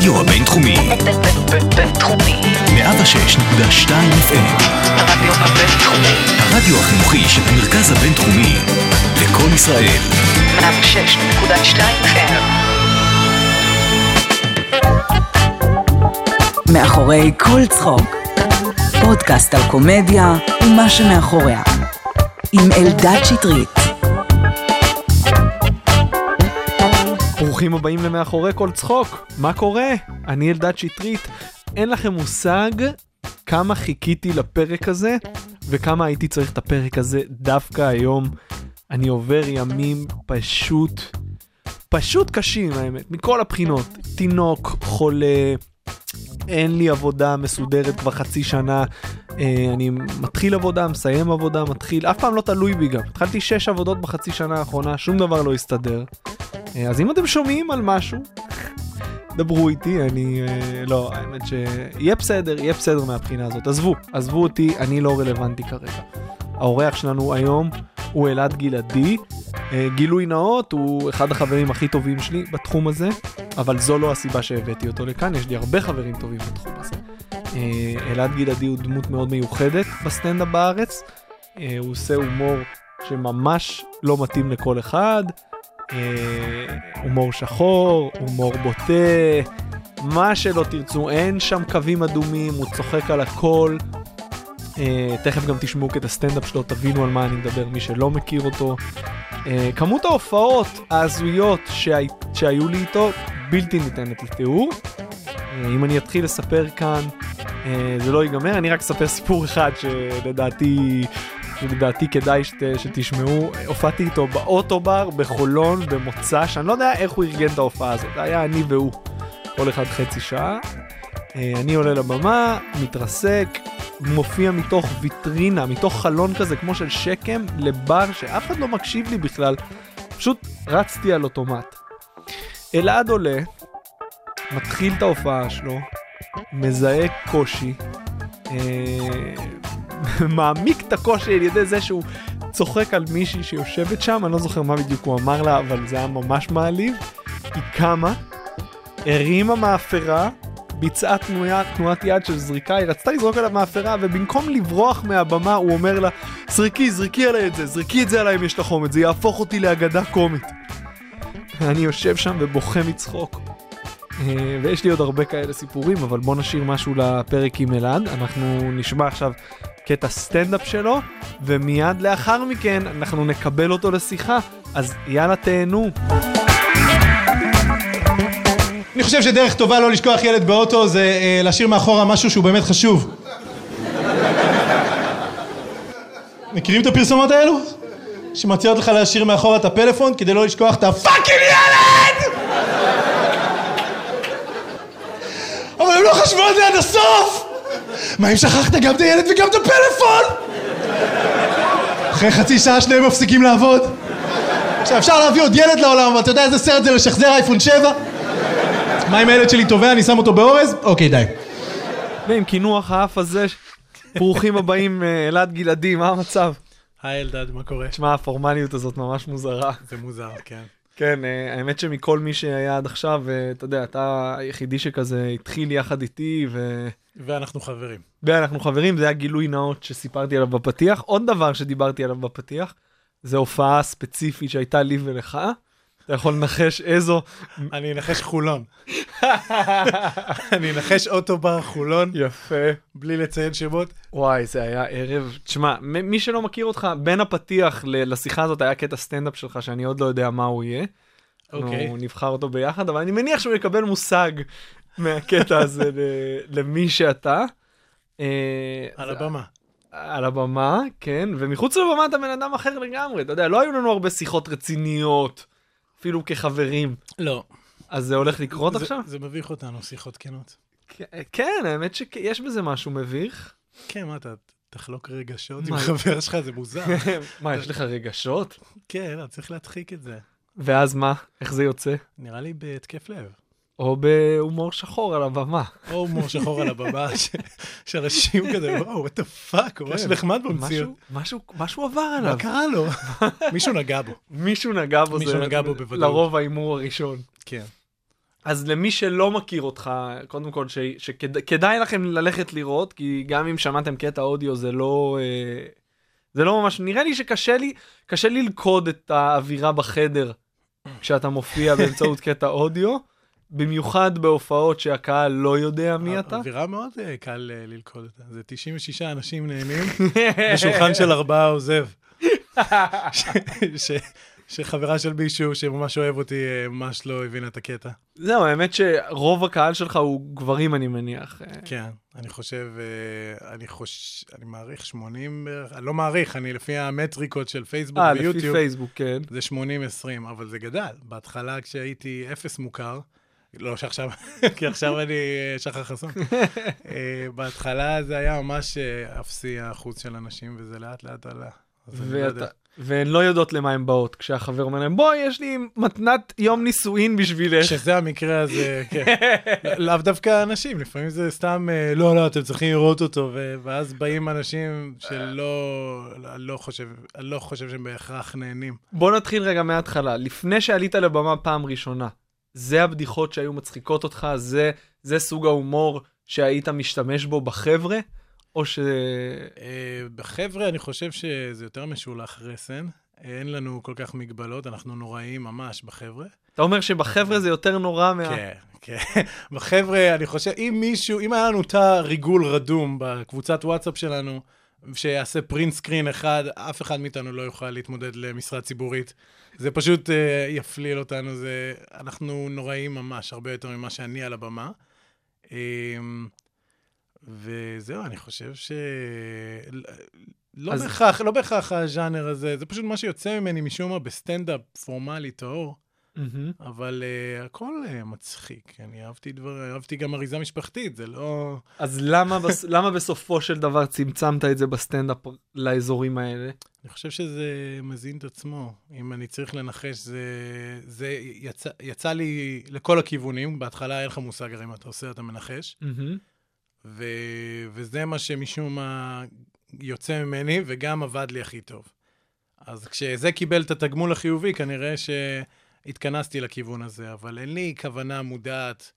הרדיו הבינתחומי, בינתחומי. 106.2 FM, הרדיו הבינתחומי. הרדיו החינוכי של המרכז הבינתחומי, לקום ישראל, 106.2 FM. מאחורי כל צחוק. פודקאסט על קומדיה ומה שמאחוריה. עם אלדד שטרית. ברוכים הבאים למאחורי כל צחוק, מה קורה? אני אלדד שטרית. אין לכם מושג כמה חיכיתי לפרק הזה וכמה הייתי צריך את הפרק הזה דווקא היום. אני עובר ימים פשוט, פשוט קשים האמת, מכל הבחינות. תינוק, חולה, אין לי עבודה מסודרת כבר חצי שנה. אה, אני מתחיל עבודה, מסיים עבודה, מתחיל, אף פעם לא תלוי בי גם. התחלתי שש עבודות בחצי שנה האחרונה, שום דבר לא הסתדר. אה, אז אם אתם שומעים על משהו, דברו איתי, אני... אה, לא, האמת שיהיה בסדר, יהיה בסדר מהבחינה הזאת. עזבו, עזבו אותי, אני לא רלוונטי כרגע. האורח שלנו היום הוא אלעד גלעדי. גילוי נאות, הוא אחד החברים הכי טובים שלי בתחום הזה, אבל זו לא הסיבה שהבאתי אותו לכאן, יש לי הרבה חברים טובים בתחום הזה. אה, אלעד גלעדי הוא דמות מאוד מיוחדת בסטנדאפ בארץ. אה, הוא עושה הומור שממש לא מתאים לכל אחד. אה, הומור שחור, הומור בוטה, מה שלא תרצו, אין שם קווים אדומים, הוא צוחק על הכל. תכף גם תשמעו את הסטנדאפ שלו, תבינו על מה אני מדבר, מי שלא מכיר אותו. כמות ההופעות ההזויות שהי, שהיו לי איתו בלתי ניתנת לתיאור. אה, אם אני אתחיל לספר כאן, אה, זה לא ייגמר, אני רק אספר סיפור אחד שלדעתי, שלדעתי כדאי שת, שתשמעו. הופעתי איתו באוטובר בחולון במוצא, שאני לא יודע איך הוא ארגן את ההופעה הזאת, היה אני והוא, כל אחד חצי שעה. אה, אני עולה לבמה, מתרסק, מופיע מתוך ויטרינה, מתוך חלון כזה כמו של שקם, לבר שאף אחד לא מקשיב לי בכלל, פשוט רצתי על אוטומט. אלעד עולה, מתחיל את ההופעה שלו, מזהה קושי, אה, מעמיק את הקושי על ידי זה שהוא צוחק על מישהי שיושבת שם, אני לא זוכר מה בדיוק הוא אמר לה, אבל זה היה ממש מעליב. היא קמה, הרימה מאפרה, ביצעה תנועה, תנועת יד של זריקה, היא רצתה לזרוק עליו מאפרה, ובמקום לברוח מהבמה הוא אומר לה, זרקי, זרקי עליי את זה, זרקי את זה עליי אם יש לך חומץ, זה יהפוך אותי לאגדה קומית. אני יושב שם ובוכה מצחוק. אה, ויש לי עוד הרבה כאלה סיפורים, אבל בוא נשאיר משהו לפרק עם אלעד. אנחנו נשמע עכשיו קטע סטנדאפ שלו, ומיד לאחר מכן אנחנו נקבל אותו לשיחה. אז יאללה תהנו. אני חושב שדרך טובה לא לשכוח ילד באוטו זה אה, להשאיר מאחורה משהו שהוא באמת חשוב. מכירים את הפרסומות האלו? שמציעות לך להשאיר מאחורה את הפלאפון כדי לא לשכוח את ה fucking ילד! אבל הם לא חשבו על זה עד הסוף! מה אם שכחת גם את הילד וגם את הפלאפון? אחרי חצי שעה שניהם מפסיקים לעבוד. עכשיו אפשר להביא עוד ילד לעולם, אבל אתה יודע איזה סרט זה לשחזר אייפון 7? מה אם הילד שלי טובע, אני שם אותו באורז? אוקיי, די. ועם קינוח האף הזה, ברוכים הבאים אה, אלעד גלעדי, מה המצב? היי אלדד, מה קורה? תשמע, הפורמליות הזאת ממש מוזרה. זה מוזר, כן. כן, אה, האמת שמכל מי שהיה עד עכשיו, אה, אתה יודע, אתה היחידי שכזה התחיל יחד איתי, ו... ואנחנו חברים. ואנחנו חברים, זה היה גילוי נאות שסיפרתי עליו בפתיח. עוד דבר שדיברתי עליו בפתיח, זה הופעה ספציפית שהייתה לי ולך. אתה יכול לנחש איזו... אני אנחש חולון. אני אנחש אוטובר חולון, יפה. בלי לציין שמות. וואי, זה היה ערב... תשמע, מי שלא מכיר אותך, בין הפתיח לשיחה הזאת היה קטע סטנדאפ שלך, שאני עוד לא יודע מה הוא יהיה. אוקיי. אנחנו נבחר אותו ביחד, אבל אני מניח שהוא יקבל מושג מהקטע הזה למי שאתה. אה, על הבמה. על הבמה, כן, ומחוץ לבמה אתה בן אדם אחר לגמרי, אתה יודע, לא היו לנו הרבה שיחות רציניות, אפילו כחברים. לא. אז זה הולך לקרות זה- עכשיו? זה מביך אותנו, שיחות כנות. כן, האמת שיש בזה משהו מביך. כן, מה אתה תחלוק רגשות מה? עם חבר שלך, זה מוזר. מה, יש לך רגשות? כן, לא, צריך להדחיק את זה. ואז מה? איך זה יוצא? נראה לי בהתקף לב. או בהומור שחור על הבמה. או הומור שחור על הבמה, שאנשים כזה, וואו, what the fuck, הוא ממש נחמד במציאות. משהו, עבר מה עליו. קרה לו? מישהו נגע בו. מישהו נגע בו. זה. לרוב ההימור הראשון. כן. אז למי שלא מכיר אותך, קודם כל, ש- שכדאי לכם ללכת לראות, כי גם אם שמעתם קטע אודיו זה לא... אה, זה לא ממש, נראה לי שקשה לי, קשה לי ללכוד את האווירה בחדר כשאתה מופיע באמצעות קטע אודיו, במיוחד בהופעות שהקהל לא יודע מי אתה. אווירה מאוד אה, קל אה, ללכוד אותה. זה 96 אנשים נהנים, ושולחן של ארבעה עוזב. שחברה של מישהו שממש אוהב אותי, אה, ממש לא הבינה את הקטע. זהו, האמת שרוב הקהל שלך הוא גברים, אני מניח. אה, כן, אני חושב, אה, אני חוש... אני מעריך 80 בערך, אני לא מעריך, אני לפי המטריקות של פייסבוק אה, לפי ויוטיוב, פייסבוק, כן. זה 80-20, אבל זה גדל. בהתחלה כשהייתי אפס מוכר, לא שעכשיו, כי עכשיו אני אה, שחר חסון. אה, בהתחלה זה היה ממש אה, אפסי האחוז של אנשים, וזה לאט לאט עלה. לא. ואתה, והן לא יודעות למה הן באות, כשהחבר אומר להם, בואי, יש לי מתנת יום נישואין בשבילך. שזה המקרה הזה, כן. לאו דווקא אנשים, לפעמים זה סתם, אה, לא, לא, אתם צריכים לראות אותו, ואז באים אנשים שלא, אני לא חושב, אני לא חושב שהם בהכרח נהנים. בוא נתחיל רגע מההתחלה. לפני שעלית לבמה פעם ראשונה, זה הבדיחות שהיו מצחיקות אותך? זה, זה סוג ההומור שהיית משתמש בו בחבר'ה? או ש... אה, בחבר'ה, אני חושב שזה יותר משולח רסן. אין לנו כל כך מגבלות, אנחנו נוראים ממש בחבר'ה. אתה אומר שבחבר'ה זה יותר נורא מה... כן, כן. בחבר'ה, אני חושב, אם מישהו, אם היה לנו תא ריגול רדום בקבוצת וואטסאפ שלנו, שיעשה print screen אחד, אף אחד מאיתנו לא יוכל להתמודד למשרה ציבורית. זה פשוט uh, יפליל אותנו, זה... אנחנו נוראים ממש, הרבה יותר ממה שאני על הבמה. Um, וזהו, אני חושב ש... לא אז- בהכרח, לא בהכרח הז'אנר הזה, זה פשוט מה שיוצא ממני משום מה בסטנדאפ פורמלי טהור. מהמם. אבל uh, הכל uh, מצחיק, אני אהבתי דבר, אהבתי גם אריזה משפחתית, זה לא... אז למה, בס... למה בסופו של דבר צמצמת את זה בסטנדאפ לאזורים האלה? אני חושב שזה מזין את עצמו. אם אני צריך לנחש, זה, זה יצא, יצא לי לכל הכיוונים. בהתחלה אין לך מושג הרי מה אתה עושה, אתה מנחש. מהמם. ו, וזה מה שמשום מה יוצא ממני, וגם עבד לי הכי טוב. אז כשזה קיבל את התגמול החיובי, כנראה שהתכנסתי לכיוון הזה, אבל אין לי כוונה מודעת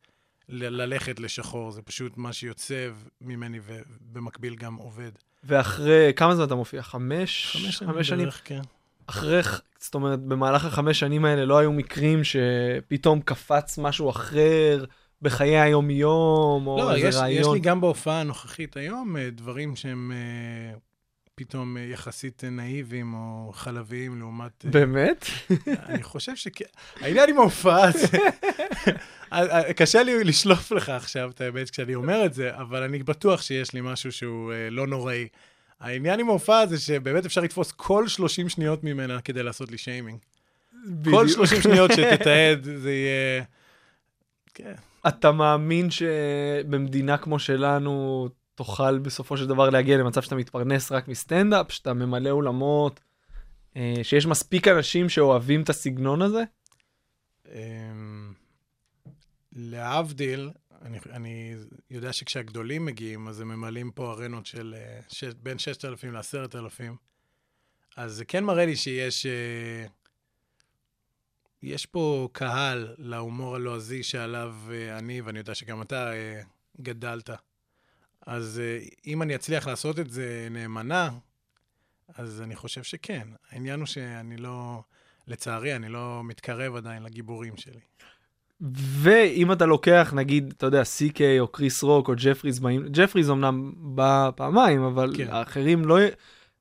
ל- ללכת לשחור, זה פשוט מה שיוצא ממני ובמקביל גם עובד. ואחרי, כמה זמן אתה מופיע? חמש? חמש שנים בערך, כן. אחרי, זאת אומרת, במהלך החמש שנים האלה לא היו מקרים שפתאום קפץ משהו אחר בחיי היום-יום, או לא, איזה יש, יש רעיון? לי גם בהופעה הנוכחית היום אה, דברים שהם אה, פתאום אה, יחסית נאיביים או חלביים לעומת... באמת? אני חושב שכן. העניין עם ההופעה זה... קשה לי לשלוף לך עכשיו את האמת כשאני אומר את זה, אבל אני בטוח שיש לי משהו שהוא לא נוראי. העניין עם ההופעה זה שבאמת אפשר לתפוס כל 30 שניות ממנה כדי לעשות לי שיימינג. כל בדיוק. 30 שניות שתתעד, זה יהיה... כן. אתה מאמין שבמדינה כמו שלנו תוכל בסופו של דבר להגיע למצב שאתה מתפרנס רק מסטנדאפ, שאתה ממלא אולמות, אה, שיש מספיק אנשים שאוהבים את הסגנון הזה? אמ, להבדיל, אני, אני יודע שכשהגדולים מגיעים, אז הם ממלאים פה ארנות של אה, ש, בין 6,000 ל-10,000, אז זה כן מראה לי שיש אה, יש פה קהל להומור הלועזי שעליו אה, אני, ואני יודע שגם אתה אה, גדלת. אז אה, אם אני אצליח לעשות את זה נאמנה, אז אני חושב שכן. העניין הוא שאני לא, לצערי, אני לא מתקרב עדיין לגיבורים שלי. ואם אתה לוקח, נגיד, אתה יודע, CK או קריס רוק או ג'פריז באים, ג'פריז אמנם בא פעמיים, אבל כן. האחרים לא,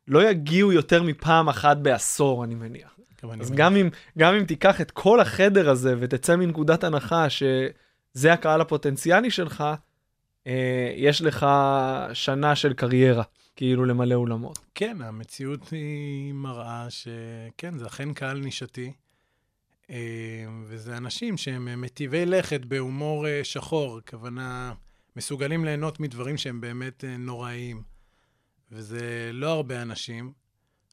לא יגיעו יותר מפעם אחת בעשור, אני מניח. אז. גם אם, גם אם תיקח את כל החדר הזה ותצא מנקודת הנחה שזה הקהל הפוטנציאלי שלך, אה, יש לך שנה של קריירה, כאילו למלא אולמות. כן, המציאות היא מראה שכן, זה אכן קהל נישתי, אה, וזה אנשים שהם מטיבי לכת בהומור אה, שחור, כוונה, מסוגלים ליהנות מדברים שהם באמת אה, נוראיים. וזה לא הרבה אנשים,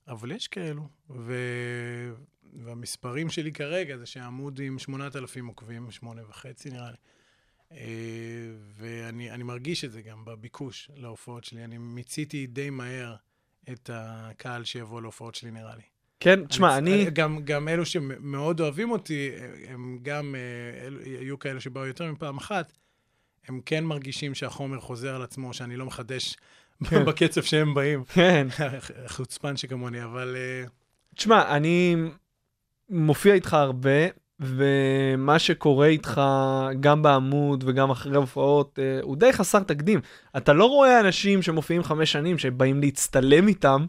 אבל יש כאלו. ו... והמספרים שלי כרגע זה שהעמוד עם 8,000 עוקבים, שמונה וחצי נראה לי. אה, ואני אני מרגיש את זה גם בביקוש להופעות שלי. אני מיציתי די מהר את הקהל שיבוא להופעות שלי, נראה לי. כן, תשמע, אני... גם, גם אלו שמאוד אוהבים אותי, הם גם, אה, אלו- היו כאלה שבאו יותר מפעם אחת, הם כן מרגישים שהחומר חוזר על עצמו, שאני לא מחדש כן. בקצב שהם באים. כן. חוצפן שכמוני, אבל אה, תשמע, אני מופיע איתך הרבה, ומה שקורה איתך גם בעמוד וגם אחרי הופעות, אה, הוא די חסר תקדים. אתה לא רואה אנשים שמופיעים חמש שנים שבאים להצטלם איתם.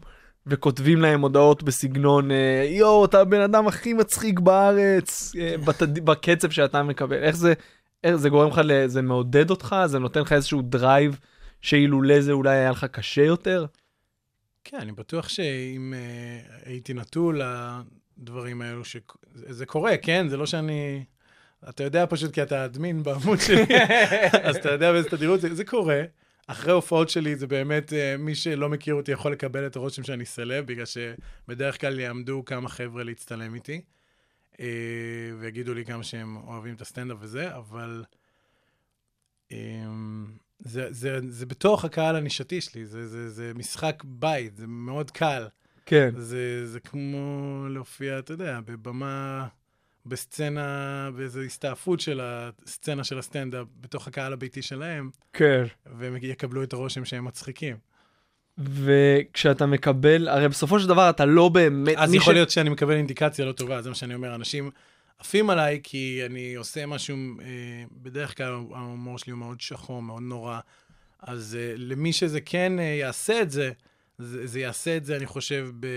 וכותבים להם הודעות בסגנון אה, יואו אתה הבן אדם הכי מצחיק בארץ בתד... בקצב שאתה מקבל איך זה איך זה גורם לך. זה מעודד אותך זה נותן לך איזשהו drive שאילולא זה אולי היה לך קשה יותר. כן, אני בטוח שאם uh, הייתי נטול לדברים האלו, שזה זה קורה, כן? זה לא שאני... אתה יודע פשוט כי אתה אדמין בעמוד שלי, אז אתה יודע באיזה תדירות זה, זה קורה. אחרי הופעות שלי זה באמת, uh, מי שלא מכיר אותי יכול לקבל את הרושם שאני סלב, בגלל שבדרך כלל יעמדו כמה חבר'ה להצטלם איתי, uh, ויגידו לי כמה שהם אוהבים את הסטנדאפ וזה, אבל... זה, זה, זה בתוך הקהל הנישתי שלי, זה, זה, זה משחק בית, זה מאוד קל. כן. זה, זה כמו להופיע, אתה יודע, בבמה, בסצנה, באיזו הסתעפות של הסצנה של הסטנדאפ, בתוך הקהל הביתי שלהם, כן. והם יקבלו את הרושם שהם מצחיקים. וכשאתה מקבל, הרי בסופו של דבר אתה לא באמת... אז יכול ש- להיות שאני מקבל אינדיקציה לא טובה, זה מה שאני אומר. אנשים עפים עליי כי אני עושה משהו, אה, בדרך כלל ההומור שלי הוא מאוד שחור, מאוד נורא. אז אה, למי שזה כן אה, יעשה את זה, זה, זה יעשה את זה, אני חושב, ב...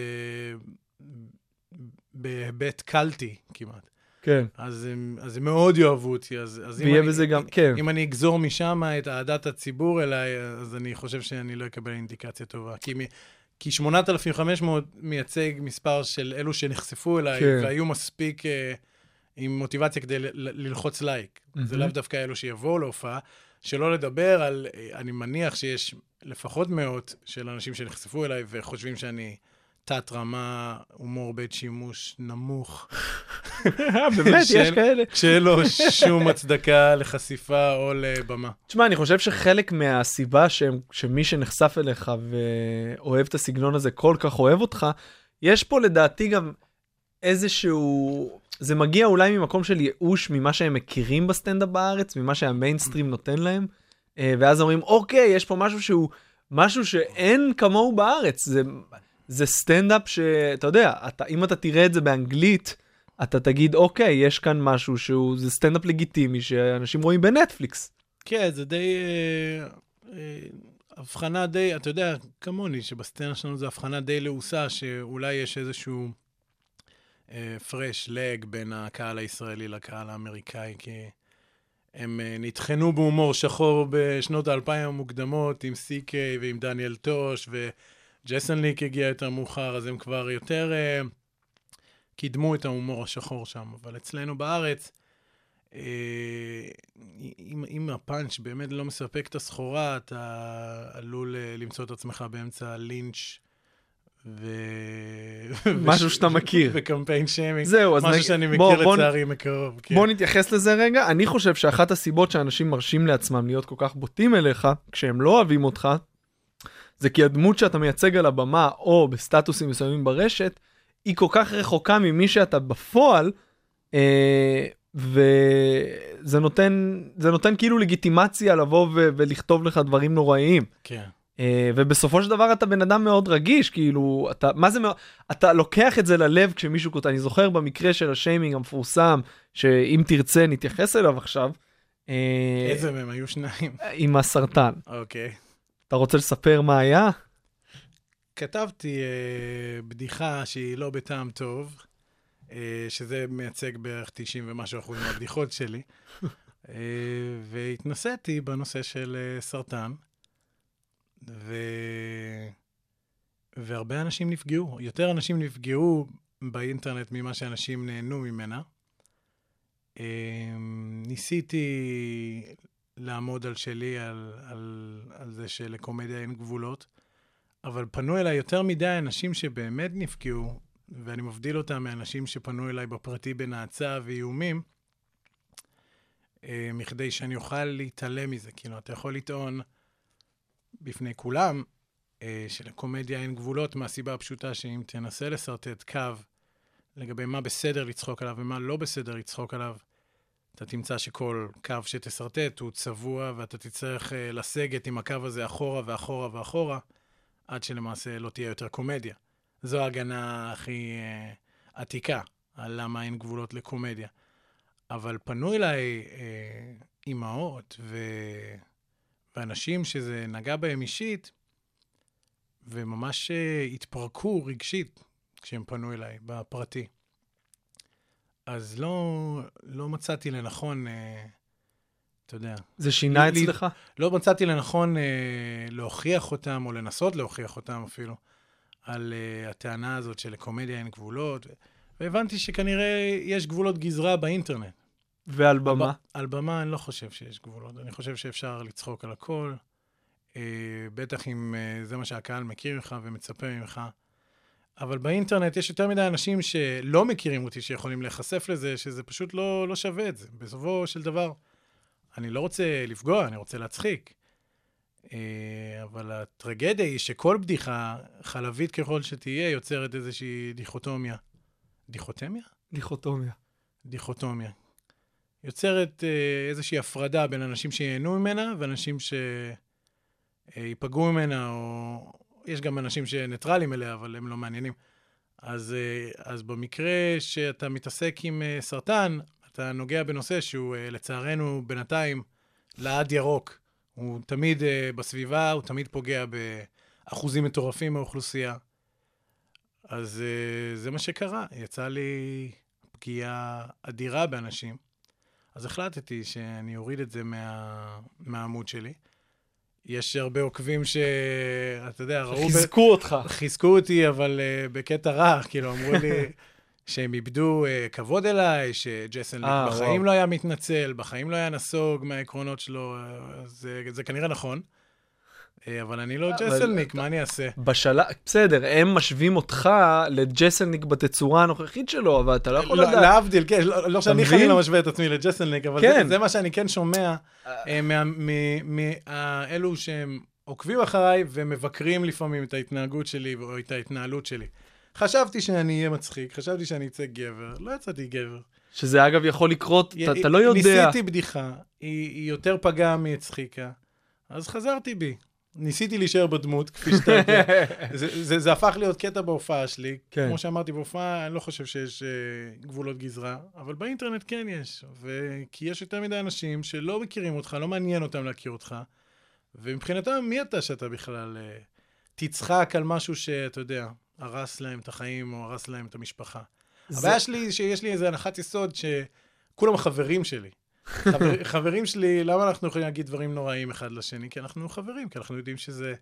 בהיבט קלטי כמעט. כן. אז הם, אז הם מאוד יאהבו אותי, אז, אז אם אני, בזה גם, כן. אם אני אגזור משם את אהדת הציבור אליי, אז אני חושב שאני לא אקבל אינדיקציה טובה. כי, כי 8,500 מייצג מספר של אלו שנחשפו אליי, כן. כן. והיו מספיק אה, עם מוטיבציה כדי ללחוץ לייק. Mm-hmm. זה לאו דווקא אלו שיבואו להופעה. שלא לדבר על, אה, אני מניח שיש לפחות מאות של אנשים שנחשפו אליי וחושבים שאני תת-רמה, הומור בית שימוש נמוך. באמת, יש כאלה. שאין לו שום הצדקה לחשיפה או לבמה. תשמע, אני חושב שחלק מהסיבה שהם, שמי שנחשף אליך ואוהב את הסגנון הזה כל כך אוהב אותך, יש פה לדעתי גם איזשהו... זה מגיע אולי ממקום של ייאוש ממה שהם מכירים בסטנדאפ בארץ, ממה שהמיינסטרים נותן להם, אה, ואז אומרים, אוקיי, יש פה משהו שהוא, משהו שאין כמוהו בארץ. זה, זה סטנדאפ שאתה יודע, אתה, אם אתה תראה את זה באנגלית, אתה תגיד, אוקיי, יש כאן משהו שהוא, זה סטנדאפ לגיטימי שאנשים רואים בנטפליקס. כן, זה די... אה, אה, הבחנה די, אתה יודע, כמוני, שבסצנה שלנו זו הבחנה די לעוסה, שאולי יש איזשהו פרש לג בין הקהל הישראלי לקהל האמריקאי, כי הם אה, נטחנו בהומור שחור בשנות האלפיים המוקדמות עם CK ועם דניאל טוש, וג'סון ליק הגיע יותר מאוחר, אז הם כבר יותר אה, קידמו את ההומור השחור שם. אבל אצלנו בארץ, אה, אם, אם הפאנץ' באמת לא מספק את הסחורה, אתה עלול אה, למצוא את עצמך באמצע לינץ' ו... משהו שאתה מכיר. וקמפיין שיימינג. זהו, אז משהו נגיד- שאני מכיר בוא- בוא- לצערי מקרוב. כן. בוא נתייחס לזה רגע. אני חושב שאחת הסיבות שאנשים מרשים לעצמם להיות כל כך בוטים אליך, כשהם לא אוהבים אותך, זה כי הדמות שאתה מייצג על הבמה, או בסטטוסים מסוימים ברשת, היא כל כך רחוקה ממי שאתה בפועל, אה, וזה נותן, זה נותן כאילו לגיטימציה לבוא ו- ולכתוב לך דברים נוראיים. כן. אה, ובסופו של דבר אתה בן אדם מאוד רגיש, כאילו, אתה, מה זה אתה לוקח את זה ללב כשמישהו כותב, אני זוכר במקרה של השיימינג המפורסם, שאם תרצה נתייחס אליו עכשיו, אה, איזה מהם? היו שניים. עם הסרטן. אוקיי. אתה רוצה לספר מה היה? כתבתי אה, בדיחה שהיא לא בטעם טוב, אה, שזה מייצג בערך 90 ומשהו אחוז מהבדיחות שלי, אה, והתנסיתי בנושא של אה, סרטן, ו... והרבה אנשים נפגעו, יותר אנשים נפגעו באינטרנט ממה שאנשים נהנו ממנה. אה, ניסיתי לעמוד על שלי, על, על, על זה שלקומדיה אין גבולות. אבל פנו אליי יותר מדי אנשים שבאמת נפגעו, ואני מבדיל אותם מאנשים שפנו אליי בפרטי בנאצה ואיומים, אה, מכדי שאני אוכל להתעלם מזה. כאילו, אתה יכול לטעון בפני כולם, אה, שלקומדיה אין גבולות, מהסיבה הפשוטה שאם תנסה לשרטט קו לגבי מה בסדר לצחוק עליו ומה לא בסדר לצחוק עליו, אתה תמצא שכל קו שתשרטט הוא צבוע, ואתה תצטרך אה, לסגת עם הקו הזה אחורה ואחורה ואחורה, עד שלמעשה לא תהיה יותר קומדיה. זו ההגנה הכי אה, עתיקה על למה אין גבולות לקומדיה. אבל פנו אליי אה, אימהות ו... ואנשים שזה נגע בהם אישית, וממש אה, התפרקו רגשית כשהם פנו אליי בפרטי. אז לא, לא מצאתי לנכון, אה, אתה יודע, זה שינה לי- אצלך? לא מצאתי לנכון אה, להוכיח אותם, או לנסות להוכיח אותם אפילו, על אה, הטענה הזאת שלקומדיה אין גבולות, והבנתי שכנראה יש גבולות גזרה באינטרנט. ועל במה? על במה אני לא חושב שיש גבולות, אני חושב שאפשר לצחוק על הכל, אה, בטח אם אה, זה מה שהקהל מכיר ממך ומצפה ממך. אבל באינטרנט יש יותר מדי אנשים שלא מכירים אותי, שיכולים להיחשף לזה, שזה פשוט לא, לא שווה את זה. בסופו של דבר, אני לא רוצה לפגוע, אני רוצה להצחיק. אה, אבל הטרגדיה היא שכל בדיחה, חלבית ככל שתהיה, יוצרת איזושהי דיכוטומיה. דיכוטמיה? דיכוטומיה. דיכוטומיה. יוצרת אה, איזושהי הפרדה בין אנשים שייהנו ממנה ואנשים שייפגעו ממנה, או יש גם אנשים שניטרלים אליה, אבל הם לא מעניינים. אז, אה, אז במקרה שאתה מתעסק עם אה, סרטן, אתה נוגע בנושא שהוא לצערנו בינתיים לעד ירוק. הוא תמיד בסביבה, הוא תמיד פוגע באחוזים מטורפים מהאוכלוסייה. אז זה מה שקרה, יצא לי פגיעה אדירה באנשים. אז החלטתי שאני אוריד את זה מה, מהעמוד שלי. יש הרבה עוקבים ש... אתה יודע, ראו... ב- חיזקו אותך. חיזקו אותי, אבל uh, בקטע רע, כאילו, אמרו לי שהם איבדו uh, כבוד אליי, שג'סן אה, ליק בחיים וואו. לא היה מתנצל, בחיים לא היה נסוג מהעקרונות שלו, אה, זה, זה כנראה נכון. אה, אבל אני לא ג'סלניק, מה אני אעשה? בשלב, בסדר, הם משווים אותך לג'סלניק בתצורה הנוכחית שלו, אבל אתה לא יכול לא, לדעת. להבדיל, כן, לא, לא שאני? חלילה משווה את עצמי לג'סלניק, אבל כן. זה, זה מה שאני כן שומע אה, מ- מאלו שהם עוקבים אחריי ומבקרים לפעמים את ההתנהגות שלי או את ההתנהלות שלי. חשבתי שאני אהיה מצחיק, חשבתי שאני אצא גבר, לא יצאתי גבר. שזה אגב יכול לקרות, אתה- לא יודע. ניסיתי בדיחה, היא, היא יותר פגעה מהצחיקה, אז חזרתי בי. ניסיתי להישאר בדמות, כפי שאתה יודע. זה, זה, זה הפך להיות קטע בהופעה שלי. כן. כמו שאמרתי, בהופעה אני לא חושב שיש אה, גבולות גזרה, אבל באינטרנט כן יש. ו... כי יש יותר מדי אנשים שלא מכירים אותך, לא מעניין אותם להכיר אותך, ומבחינתם, מי אתה שאתה בכלל אה, תצחק על משהו שאתה יודע, הרס להם את החיים או הרס להם את המשפחה. זה- הבעיה שלי היא שיש לי איזה הנחת יסוד שכולם חברים שלי. חבר, חברים שלי, למה אנחנו יכולים להגיד דברים נוראים אחד לשני? כי אנחנו חברים, כי אנחנו יודעים שזה...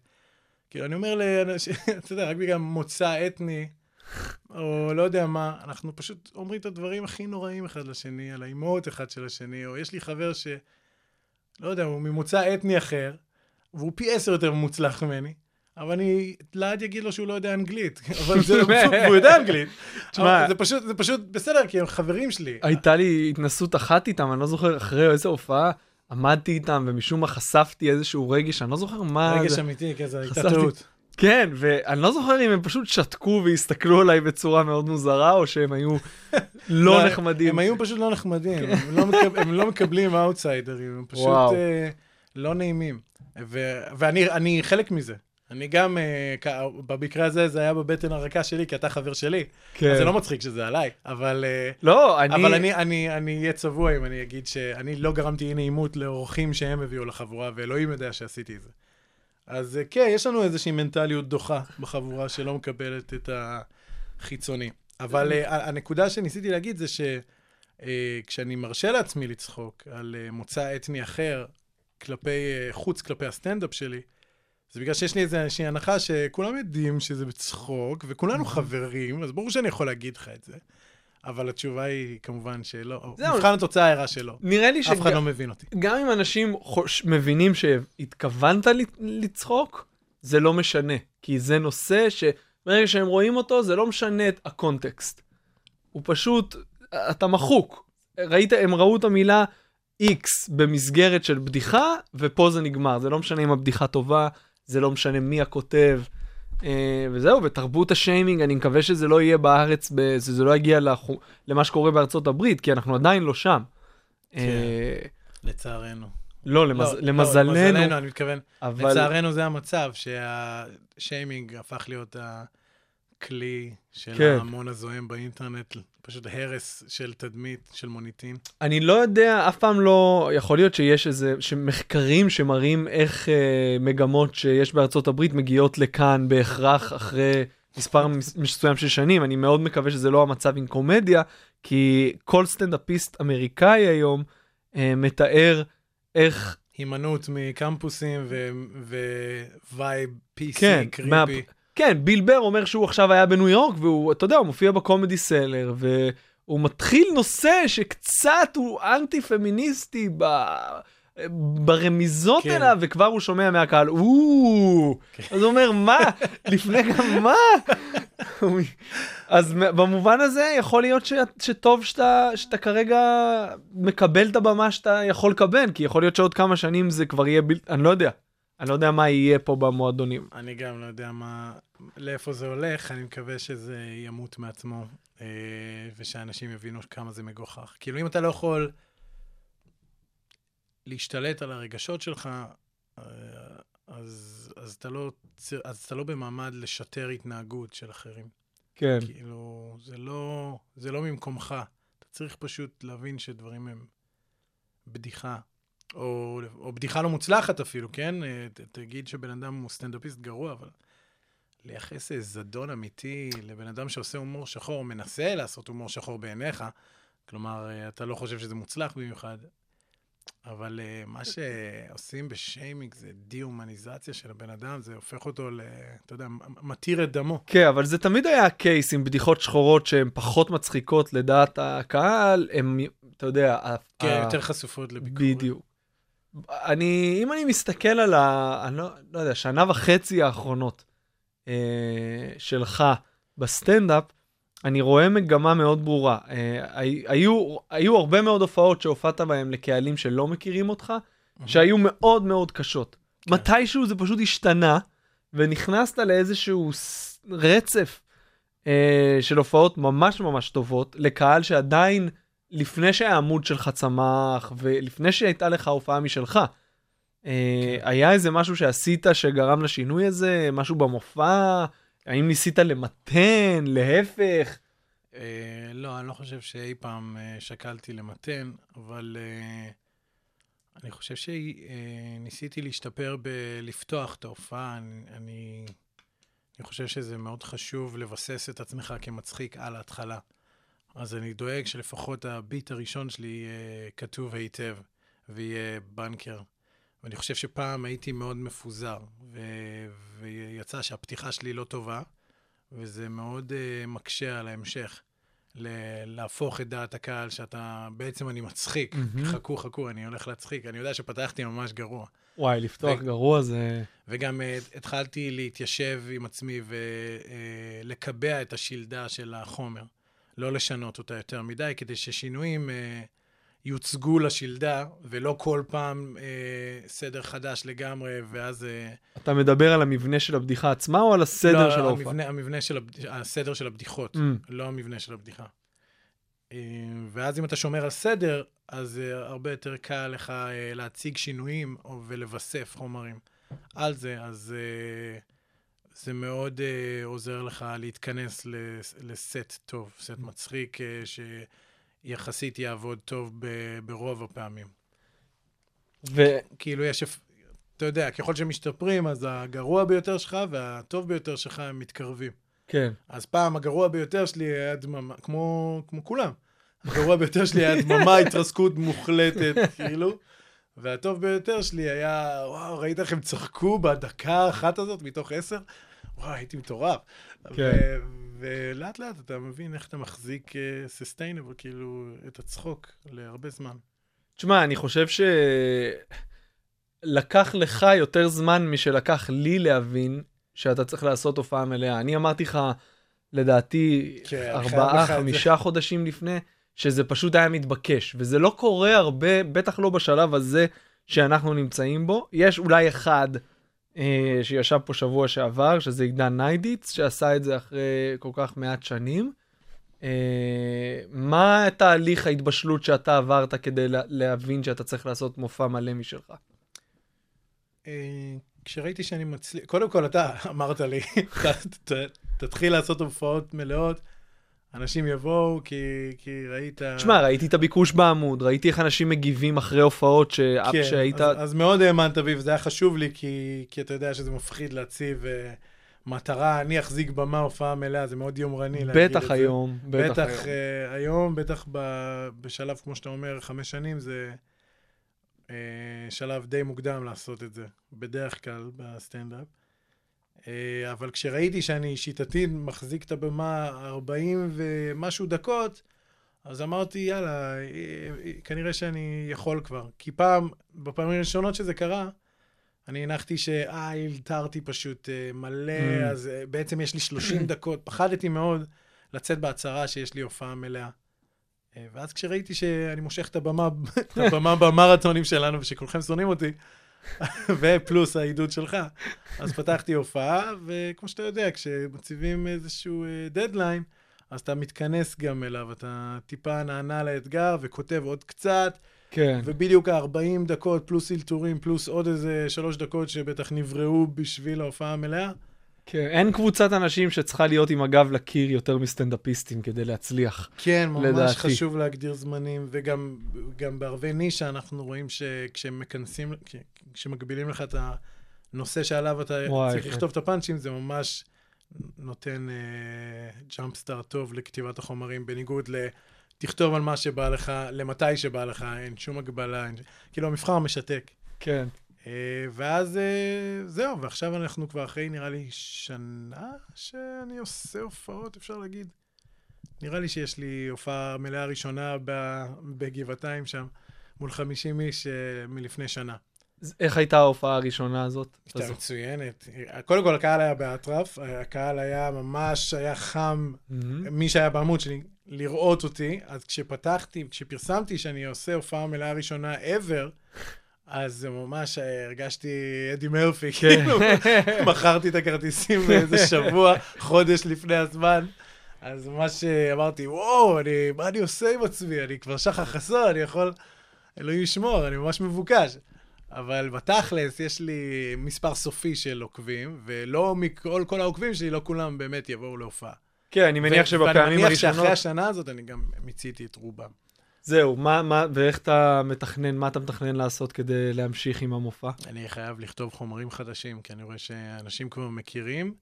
כאילו, אני אומר לאנשים, אתה יודע, רק בגלל מוצא אתני, או לא יודע מה, אנחנו פשוט אומרים את הדברים הכי נוראים אחד לשני, על האימהות אחד של השני, או יש לי חבר ש... לא יודע, הוא ממוצא אתני אחר, והוא פי עשר יותר מוצלח ממני, אבל אני לעד יגיד לו שהוא לא יודע אנגלית, אבל זה, הוא יודע אנגלית. תשמע- זה פשוט, זה פשוט בסדר, כי הם חברים שלי. הייתה לי התנסות אחת איתם, אני לא זוכר אחרי איזה הופעה, עמדתי איתם ומשום מה חשפתי איזשהו רגש, אני לא זוכר מה רגש זה. אמיתי, כן, זו הייתה טעות. כן, ואני לא זוכר אם הם פשוט שתקו והסתכלו עליי בצורה מאוד מוזרה, או שהם היו לא נחמדים. הם היו פשוט לא נחמדים, הם לא מקב- הם לא מקבלים אאוטסיידרים, הם פשוט. אה, לא נעימים. ו- ואני אני חלק מזה. אני גם, אה, במקרה הזה זה היה בבטן הרכה שלי, כי אתה חבר שלי. כן. אז זה לא מצחיק שזה עליי, אבל... אה, לא, אני... אבל אני, אני, אני אהיה צבוע אם אני אגיד שאני לא גרמתי אי נעימות לאורחים שהם הביאו לחבורה, ואלוהים יודע שעשיתי את זה. אז אה, כן, יש לנו איזושהי מנטליות דוחה בחבורה שלא מקבלת את החיצוני. אבל הנקודה שניסיתי להגיד זה שכשאני מרשה לעצמי לצחוק על מוצא אתני אחר, כלפי, חוץ כלפי הסטנדאפ שלי, זה בגלל שיש לי איזושהי הנחה שכולם יודעים שזה בצחוק, וכולנו חברים, אז ברור שאני יכול להגיד לך את זה. אבל התשובה היא כמובן שלא. זהו. מבחן התוצאה הראה שלא. נראה לי אף אחד לא מבין אותי. שגם אם אנשים חוש... מבינים שהתכוונת לצחוק, זה לא משנה. כי זה נושא שברגע שהם רואים אותו, זה לא משנה את הקונטקסט. הוא פשוט, אתה מחוק. ראית, הם ראו את המילה X במסגרת של בדיחה, ופה זה נגמר. זה לא משנה אם הבדיחה טובה, זה לא משנה מי הכותב. אה, וזהו, ותרבות השיימינג, אני מקווה שזה לא יהיה בארץ, שזה לא יגיע לחו- למה שקורה בארצות הברית, כי אנחנו עדיין לא שם. אה, לצערנו. לא, למז... לא, למזלנו, לא, למזלנו, אני מתכוון. אבל... לצערנו זה המצב, שהשיימינג הפך להיות הכלי של כן. ההמון הזועם באינטרנט, פשוט הרס של תדמית, של מוניטין. אני לא יודע, אף פעם לא, יכול להיות שיש איזה, שמחקרים שמראים איך אה, מגמות שיש בארצות הברית מגיעות לכאן בהכרח אחרי מספר מס- מסוים של שנים. אני מאוד מקווה שזה לא המצב עם קומדיה, כי כל סטנדאפיסט אמריקאי היום אה, מתאר איך, הימנעות מקמפוסים vibe PC כן, מה- creepy. כן, ביל בר אומר שהוא עכשיו היה בניו יורק, והוא, אתה יודע, הוא מופיע ב Comedy Cellar, והוא מתחיל נושא שקצת הוא אנטי-פמיניסטי ב... ברמיזות כן. אליו, וכבר הוא שומע מהקהל, או, אז הוא אומר, מה? לפני גם מה? אז במובן הזה יכול להיות ש... שטוב שאתה, שאתה כרגע מקבל את הבמה שאתה יכול לקבל, כי יכול להיות שעוד כמה שנים זה כבר יהיה בל... אני לא יודע. אני לא יודע מה יהיה פה במועדונים. אני גם לא יודע מה, לאיפה זה הולך, אני מקווה שזה ימות מעצמו, אה, ושאנשים יבינו כמה זה מגוחך. כאילו, אם אתה לא יכול להשתלט על הרגשות שלך, אה, אז, אז, אתה לא, אז אתה לא במעמד לשטר התנהגות של אחרים. כן. כאילו, זה לא, זה לא ממקומך. אתה צריך פשוט להבין שדברים הם בדיחה. או, או בדיחה לא מוצלחת אפילו, כן? אה, ת, תגיד שבן אדם הוא סטנדאפיסט גרוע, אבל לייחס איזה זדון אמיתי לבן אדם שעושה הומור שחור, או מנסה לעשות הומור שחור בעיניך, כלומר, אה, אתה לא חושב שזה מוצלח במיוחד, אבל אה, מה שעושים בשיימינג זה דה-הומניזציה של הבן אדם, זה הופך אותו ל... אתה יודע, מתיר את דמו. כן, אבל זה תמיד היה הקייס עם בדיחות שחורות שהן פחות מצחיקות לדעת הקהל, הם, אתה יודע, כן, ה- יותר חשופות לביקורת. בדיוק. אני, אם אני מסתכל על ה... אני לא, לא יודע, שנה וחצי האחרונות אה, שלך בסטנדאפ, אני רואה מגמה מאוד ברורה. אה, הי- היו, היו הרבה מאוד הופעות שהופעת בהן לקהלים שלא מכירים אותך, שהיו מאוד מאוד קשות. כן. מתישהו זה פשוט השתנה, ונכנסת לאיזשהו רצף אה, של הופעות ממש ממש טובות, לקהל שעדיין, לפני שהעמוד שלך צמח, ולפני שהייתה לך הופעה משלך, אה, כן. היה איזה משהו שעשית שגרם לשינוי הזה? משהו במופע? האם ניסית למתן? להפך? אה, לא, אני לא חושב שאי פעם אה, שקלתי למתן, אבל אה, אני חושב שניסיתי להשתפר בלפתוח את ההופעה. אני, אני, אני חושב שזה מאוד חשוב לבסס את עצמך כמצחיק על ההתחלה. אז אני דואג שלפחות הביט הראשון שלי יהיה כתוב היטב ויהיה בנקר. ואני חושב שפעם הייתי מאוד מפוזר, ו- ויצא שהפתיחה שלי לא טובה, וזה מאוד uh, מקשה על ההמשך. ל- להפוך את דעת הקהל שאתה, בעצם אני מצחיק. מהמם. חכו, חכו, אני הולך להצחיק. אני יודע שפתחתי ממש גרוע. וואי, לפתוח ו- גרוע זה... וגם uh, התחלתי להתיישב עם עצמי ולקבע את השלדה של החומר. לא לשנות אותה יותר מדי, כדי ששינויים uh, יוצגו לשלדה, ולא כל פעם uh, סדר חדש לגמרי, ואז... Uh, אתה מדבר על המבנה של הבדיחה עצמה או על הסדר לא, של ההופעה? המבנה, המבנה של הבד... הסדר של הבדיחות, Mm. לא המבנה של הבדיחה. אה, ואז אם אתה שומר על סדר, אז אה, הרבה יותר קל לך אה, להציג שינויים ולבסף חומרים על זה, אז אה, זה מאוד אה, עוזר לך להתכנס לס- לסט טוב, סט מצחיק, אה, שיחסית יעבוד טוב ב- ברוב הפעמים. ו... כאילו יש, אתה יודע, ככל שמשתפרים, אז הגרוע ביותר שלך והטוב ביותר שלך הם מתקרבים. כן. אז פעם הגרוע ביותר שלי היה דממה, כמו, כמו כולם. הגרוע ביותר שלי היה דממה, התרסקות מוחלטת, כאילו. והטוב ביותר שלי היה, וואו, ראית איך הם צחקו בדקה האחת הזאת מתוך עשר? וואו, הייתי מטורף. כן. ולאט לאט אתה מבין איך אתה מחזיק סוסטיינבל, כאילו, את הצחוק להרבה זמן. תשמע, אני חושב שלקח לך יותר זמן משלקח לי להבין שאתה צריך לעשות הופעה מלאה. אני אמרתי לך, לדעתי, כן, ארבעה. חמישה חודשים לפני, שזה פשוט היה מתבקש. וזה לא קורה הרבה, בטח לא בשלב הזה שאנחנו נמצאים בו. יש אולי אחד אה, שישב פה שבוע שעבר, שזה עידן ניידיץ, שעשה את זה אחרי כל כך מעט שנים. אה, מה תהליך ההתבשלות שאתה עברת כדי לה- להבין שאתה צריך לעשות מופע מלא משלך? אה, כשראיתי שאני מצליח, קודם כל אתה אמרת לי, ת- ת- תתחיל לעשות הופעות מלאות, אנשים יבואו כי, כי ראית... תשמע, ראיתי את הביקוש בעמוד, ראיתי איך אנשים מגיבים אחרי הופעות ש... כן, שהיית... אז, אז מאוד האמנת בי, וזה היה חשוב לי, כי, כי אתה יודע שזה מפחיד להציב uh, מטרה, אני אחזיק במה הופעה מלאה, זה מאוד יומרני להגיד את בטח זה. היום, בטח בטח היום. uh, היום, בטח ב, בשלב, כמו שאתה אומר, חמש שנים, זה uh, שלב די מוקדם לעשות את זה, בדרך כלל בסטנדאפ. Uh, אבל כשראיתי שאני שיטתית מחזיק את הבמה 40 ומשהו דקות, אז אמרתי, יאללה, אה, אה, כנראה שאני יכול כבר. כי פעם, בפעמים הראשונות שזה קרה, אני הנחתי שאה, הלתרתי פשוט אה, מלא, Mm. אז אה, בעצם יש לי 30 דקות. פחדתי מאוד לצאת בהצהרה שיש לי הופעה מלאה. אה, ואז כשראיתי שאני מושך את הבמה, את הבמה במרתונים שלנו ושכולכם שונאים אותי, ופלוס העידוד שלך, אז פתחתי הופעה, וכמו שאתה יודע, כשמציבים איזשהו דדליין, אז אתה מתכנס גם אליו, אתה טיפה נענה לאתגר וכותב עוד קצת, כן. ובדיוק ה-40 דקות פלוס אלתורים, פלוס עוד איזה שלוש דקות שבטח נבראו בשביל ההופעה המלאה. כן, אין קבוצת אנשים שצריכה להיות עם הגב לקיר יותר מסטנדאפיסטים כדי להצליח. כן, ממש לדעתי. חשוב להגדיר זמנים, וגם גם בערבי נישה אנחנו רואים שכשמכנסים, כש- כשמגבילים לך את הנושא שעליו אתה וואי, צריך כן. לכתוב את הפאנצ'ים, זה ממש נותן ג'אמפ סטארט טוב לכתיבת החומרים, בניגוד ל... תכתוב על מה שבא לך, למתי שבא לך, אין שום הגבלה, אין... כאילו המבחר משתק. כן. אה, ואז אה, זהו, ועכשיו אנחנו כבר אחרי נראה לי שנה שאני עושה הופעות, אפשר להגיד. נראה לי שיש לי הופעה מלאה ראשונה בגבעתיים שם, מול 50 איש אה, מלפני שנה. איך הייתה ההופעה הראשונה הזאת? הייתה מצוינת. קודם כל, הקהל היה באטרף, הקהל היה ממש, היה חם, מהמם. מי שהיה בעמוד שלי, לראות אותי. אז כשפתחתי, כשפרסמתי שאני עושה הופעה מלאה ראשונה ever, אז זה ממש אה, הרגשתי אדי מרפי, כן. כאילו, מכרתי את הכרטיסים באיזה שבוע, חודש לפני הזמן. אז ממש אה, אמרתי, וואו, אני, מה אני עושה עם עצמי? אני כבר שחר חסון, אני יכול... אלוהים ישמור, אני ממש מבוקש. אבל בתכלס, יש לי מספר סופי של עוקבים, ולא מכל כל העוקבים שלי, לא כולם באמת יבואו להופעה. כן, אני מניח שבפעמים ואני מניח שאחרי הראשונות... השנה הזאת אני גם מיציתי את רובם. זהו, מה, מה, ואיך אתה מתכנן, מה אתה מתכנן לעשות כדי להמשיך עם המופע? אני חייב לכתוב חומרים חדשים, כי אני רואה שאנשים כבר מכירים,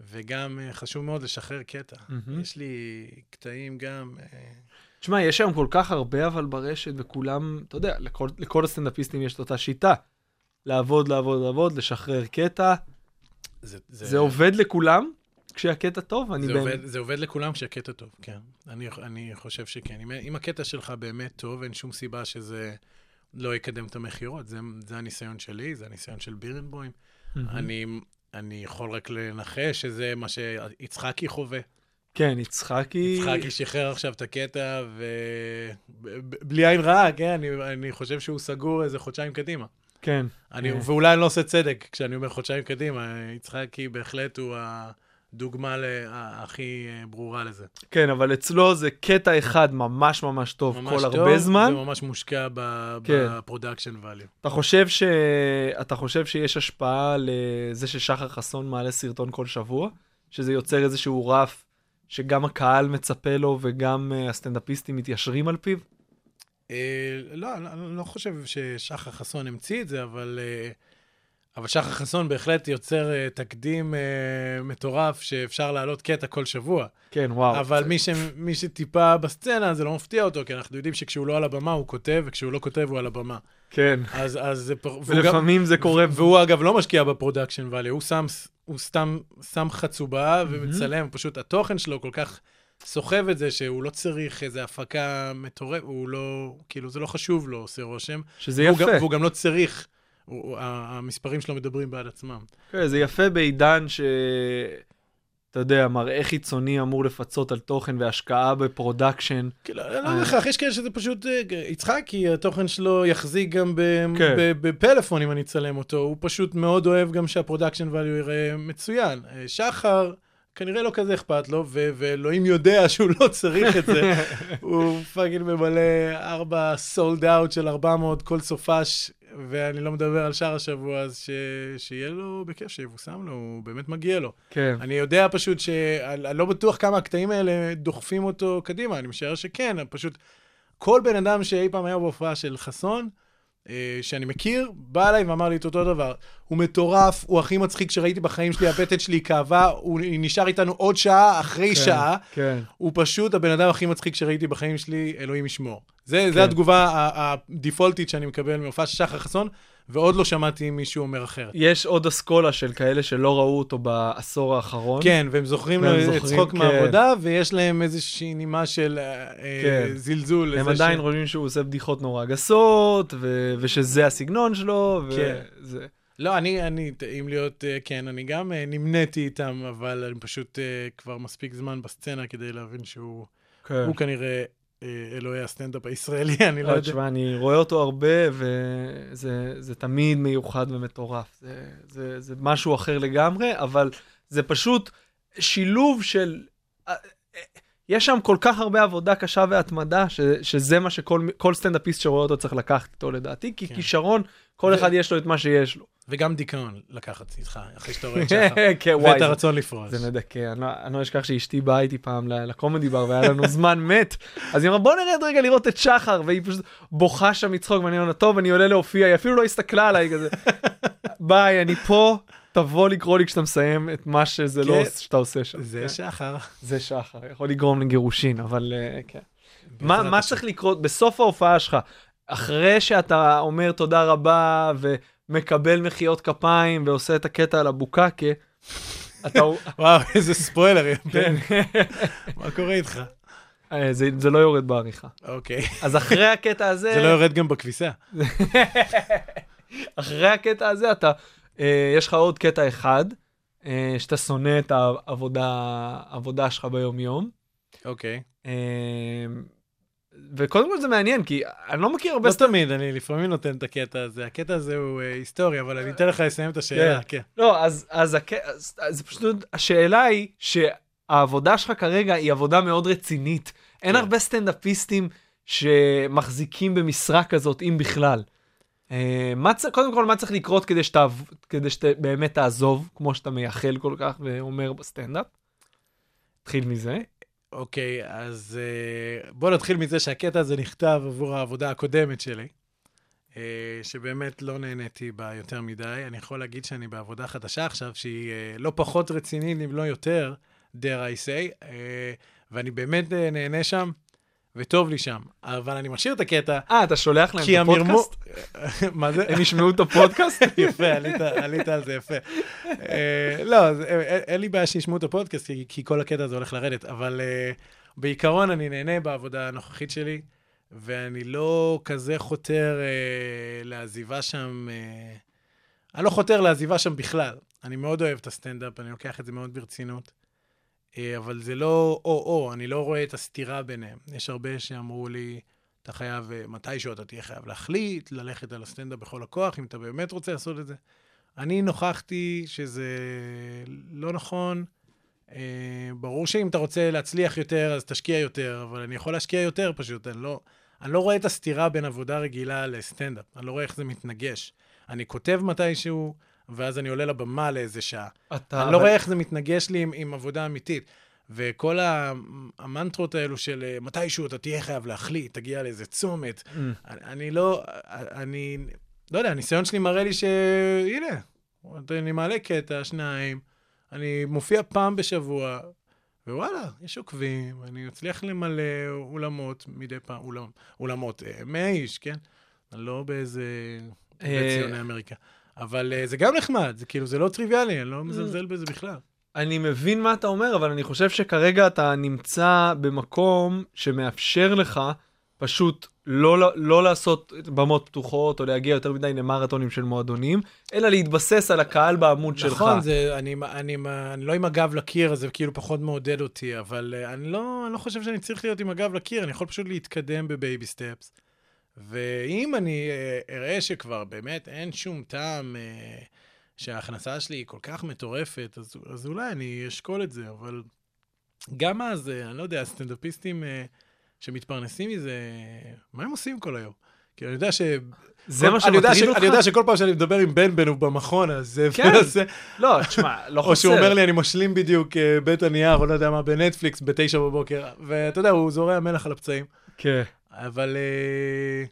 וגם אה, חשוב מאוד לשחרר קטע. מהמם. יש לי קטעים גם... אה, תשמע, יש היום כל כך הרבה אבל ברשת, וכולם, אתה יודע, לכל, לכל הסטנדאפיסטים יש את אותה שיטה. לעבוד, לעבוד, לעבוד, לשחרר קטע. זה, זה עובד לכולם כשהקטע טוב, אני באמת... עובד, זה עובד לכולם כשהקטע טוב, כן. אני, אני חושב שכן. אם, אם הקטע שלך באמת טוב, אין שום סיבה שזה לא יקדם את המכירות. זה, זה הניסיון שלי, זה הניסיון של בירנבוים. אני, אני יכול רק לנחש שזה מה שיצחקי חווה. כן, יצחקי... יצחקי שחרר עכשיו את הקטע, ובלי עין רעה, כן, אני, אני חושב שהוא סגור איזה חודשיים קדימה. כן. אני, אה. ואולי אני לא עושה צדק כשאני אומר חודשיים קדימה, יצחקי בהחלט הוא הדוגמה לה- הכי אה, ברורה לזה. כן, אבל אצלו זה קטע אחד ממש ממש טוב ממש כל טוב, הרבה זמן. זה ממש מושקע ב- כן. ב production value. אתה חושב, ש... אתה חושב שיש השפעה לזה ששחר חסון מעלה סרטון כל שבוע? שזה יוצר איזשהו רף שגם הקהל מצפה לו וגם uh, הסטנדאפיסטים מתיישרים על פיו? אה, לא, לא, אני לא חושב ששחר חסון המציא את זה, אבל, אה, אבל שחר חסון בהחלט יוצר אה, תקדים אה, מטורף שאפשר להעלות קטע כל שבוע. כן, וואו. אבל זה- מי, ש, מי שטיפה בסצנה, זה לא מפתיע אותו, כי אנחנו יודעים שכשהוא לא על הבמה הוא כותב, וכשהוא לא כותב הוא על הבמה. כן. אז, אז זה... פר- והוא גם- ולפעמים זה קורה... והוא אגב לא משקיע ב production value, הוא שם, הוא סתם שם חצובה ומצלם, פשוט התוכן שלו כל כך סוחב את זה, שהוא לא צריך איזו הפקה מטורפת, הוא לא, כאילו זה לא חשוב לו, עושה רושם. שזה והוא יפה. גם, והוא גם לא צריך, המספרים שלו מדברים בעד עצמם. כן, זה יפה בעידן ש... אתה יודע, מראה חיצוני אמור לפצות על תוכן והשקעה ב production. כאילו, לא בהכרח, יש כאלה שזה פשוט אה, יצחק, כי התוכן שלו יחזיק גם כן. בפלאפון אם אני אצלם אותו. הוא פשוט מאוד אוהב גם שה production value יראה מצוין. אה, שחר, כנראה לא כזה אכפת לו, ו- ואלוהים יודע שהוא לא צריך את זה. הוא fucking ממלא ארבע sold out של 400 כל סופש, ואני לא מדבר על שאר השבוע, אז ש- שיהיה לו בכיף, שיבושם לו, הוא באמת מגיע לו. כן. אני יודע פשוט שאני אני לא בטוח כמה הקטעים האלה דוחפים אותו קדימה, אני משער שכן, פשוט כל בן אדם שאי פעם היה בהופעה של חסון, שאני מכיר, בא אליי ואמר לי את אותו דבר. הוא מטורף, הוא הכי מצחיק שראיתי בחיים שלי, הבטן שלי כאבה, הוא נשאר איתנו עוד שעה אחרי כן, שעה. כן. הוא פשוט הבן אדם הכי מצחיק שראיתי בחיים שלי, אלוהים ישמור. זה, כן. זה התגובה ה- הדיפולטית שאני מקבל מהופעה של שחר חסון, ועוד לא שמעתי מישהו אומר אחרת. יש עוד אסכולה של כאלה שלא ראו אותו בעשור האחרון. כן, והם זוכרים והם לו את צחוק כן. מהעבודה, ויש להם איזושהי נימה של אה, אה, כן. זלזול. הם עדיין ש- חושבים שהוא עושה בדיחות נורא גסות, ו- ושזה הסגנון שלו, כן. וזה... לא, אני, אני, אם להיות, אה, כן, אני גם אה, נמניתי איתם, אבל אני פשוט אה, כבר מספיק זמן בסצנה כדי להבין שהוא כן. הוא כנראה אה, אלוהי הסטנדאפ הישראלי, אני לא לא, יודע. תשמע, אני רואה אותו הרבה, וזה זה תמיד מיוחד ומטורף. זה, זה, זה משהו אחר לגמרי, אבל זה פשוט שילוב של... אה, אה, יש שם כל כך הרבה עבודה קשה והתמדה, ש, שזה מה שכל כל סטנדאפיסט שרואה אותו צריך לקחת איתו לדעתי, כי כן. כישרון, כל ו- אחד יש לו את מה שיש לו. וגם דיכאון לקחת איתך, אחרי שאתה רואה את שחר. כן, וואי, ואת הרצון לפרוש. זה מדכא, אני לא- אני לא אשכח שאשתי באה איתי פעם לקומדי בר והיה לנו זמן מת, אז היא אמרה בוא נרד רגע לראות את שחר, והיא פשוט בוכה שם מצחוק, ואני אומר טוב, אני עולה להופיע, היא אפילו לא הסתכלה עליי כזה, ביי, אני פה, תבוא לקרוא לי כשאתה מסיים את מה שזה לא כן. שאתה עושה שם. זה כן. שחר. זה שחר, יכול לגרום לגירושין, אבל אה, כן. מה. צריך לקרות בסוף ההופעה שלך, אחרי שאתה אומר תודה רבה ומקבל מחיאות כפיים ועושה את הקטע על הבוקקה, אתה... וואו, איזה ספוילר. כן. מה קורה איתך? אה, זה, זה לא יורד בעריכה. אוקיי. אז אחרי הקטע הזה, זה לא יורד גם בכביסה. אחרי הקטע הזה אתה, אה, יש לך עוד קטע אחד, אה, שאתה שונא את העבודה, העבודה שלך ביום יום. אוקיי. אה, וקודם כל זה מעניין, כי אני לא מכיר הרבה לא. תמיד, אני לפעמים נותן את הקטע הזה. הקטע הזה הוא אה, היסטורי, אבל אני אתן לך לסיים את השאלה. כן. לא, אז, אז פשוט השאלה היא שהעבודה שלך כרגע היא עבודה מאוד רצינית. אין כן. הרבה סטנדאפיסטים שמחזיקים במשרה כזאת, אם בכלל. אה, מה צ... קודם כל, מה צריך לקרות כדי שאתה, כדי שאתה באמת תעזוב, כמו שאתה מייחל כל כך ואומר בסטנדאפ? תתחיל מזה. אוקיי, אז אה, בוא נתחיל מזה שהקטע הזה נכתב עבור העבודה הקודמת שלי, אה, שבאמת לא נהניתי בה יותר מדי. אני יכול להגיד שאני בעבודה חדשה עכשיו, שהיא אה, לא פחות רצינית, אם לא יותר, dare I say, אה, ואני באמת אה, נהנה שם, וטוב לי שם. אבל אני משאיר את הקטע, אה, אתה שולח להם את. הפודקאסט? מה זה? הם ישמעו את הפודקאסט? יפה, עלית, עלית על זה יפה. אה, לא, אז, אה, אין- לי בעיה שישמעו את הפודקאסט, כי, כי כל הקטע הזה הולך לרדת, אבל אה, בעיקרון אני נהנה בעבודה הנוכחית שלי, ואני לא כזה חותר אה, לעזיבה שם, אה, אני לא חותר לעזיבה שם בכלל. אני מאוד אוהב את הסטנדאפ, אני לוקח את זה מאוד ברצינות. אה, אבל זה לא או-או, אני לא רואה את הסתירה ביניהם. יש הרבה שאמרו לי, אתה חייב, אה, מתישהו אתה תהיה חייב להחליט, ללכת על הסטנדאפ בכל הכוח, אם אתה באמת רוצה לעשות את זה. אני נוכחתי שזה לא נכון. אה, ברור שאם אתה רוצה להצליח יותר, אז תשקיע יותר, אבל אני יכול להשקיע יותר פשוט. אני לא, אני לא רואה את הסתירה בין עבודה רגילה לסטנדאפ. אני לא רואה איך זה מתנגש. אני כותב מתישהו, ואז אני עולה לבמה לאיזה שעה. אתה... אני לא רואה איך זה מתנגש לי עם, עם עבודה אמיתית. וכל המנטרות האלו של אה, מתישהו אתה תהיה חייב להחליט, תגיע לאיזה צומת. Mm. אני, אני לא, אני, לא יודע, הניסיון שלי מראה לי שהנה, אני מעלה קטע, שניים, אני מופיע פעם בשבוע, ווואלה, יש עוקבים, אני מצליח למלא אולמות מדי פעם, אולם, אולמות, אה, 100 איש, כן? אני לא באיזה אה, בית ציוני אמריקה. אבל אה, זה גם נחמד, זה כאילו, זה לא טריוויאלי, אני לא מזלזל בזה בכלל. אני מבין מה אתה אומר, אבל אני חושב שכרגע אתה נמצא במקום שמאפשר לך פשוט לא, לא לעשות במות פתוחות או להגיע יותר מדי למרתונים של מועדונים, אלא להתבסס על הקהל בעמוד שלך. נכון, זה, אני, אני, אני לא עם הגב לקיר, זה כאילו פחות מעודד אותי, אבל uh, אני, לא, אני לא חושב שאני צריך להיות עם הגב לקיר, אני יכול פשוט להתקדם בבייבי סטפס. ואם אני uh, אראה שכבר באמת אין שום טעם uh, שההכנסה שלי היא כל כך מטורפת, אז, אז אולי אני אשקול את זה, אבל גם אז, uh, אני לא יודע, הסטנדאפיסטים uh, שמתפרנסים מזה, מה הם עושים כל היום? כי אני יודע ש... זה מה שמטריד אותך? אני יודע שכל פעם שאני מדבר עם בן בן הוא במכון, אז זה... כן. לא, תשמע, לא חסר. או שהוא אומר לי, אני משלים בדיוק אה, בית הנייר, או לא יודע מה, בנטפליקס, בתשע בבוקר, ואתה יודע, הוא זורע מלח על הפצעים. כן. אבל אה,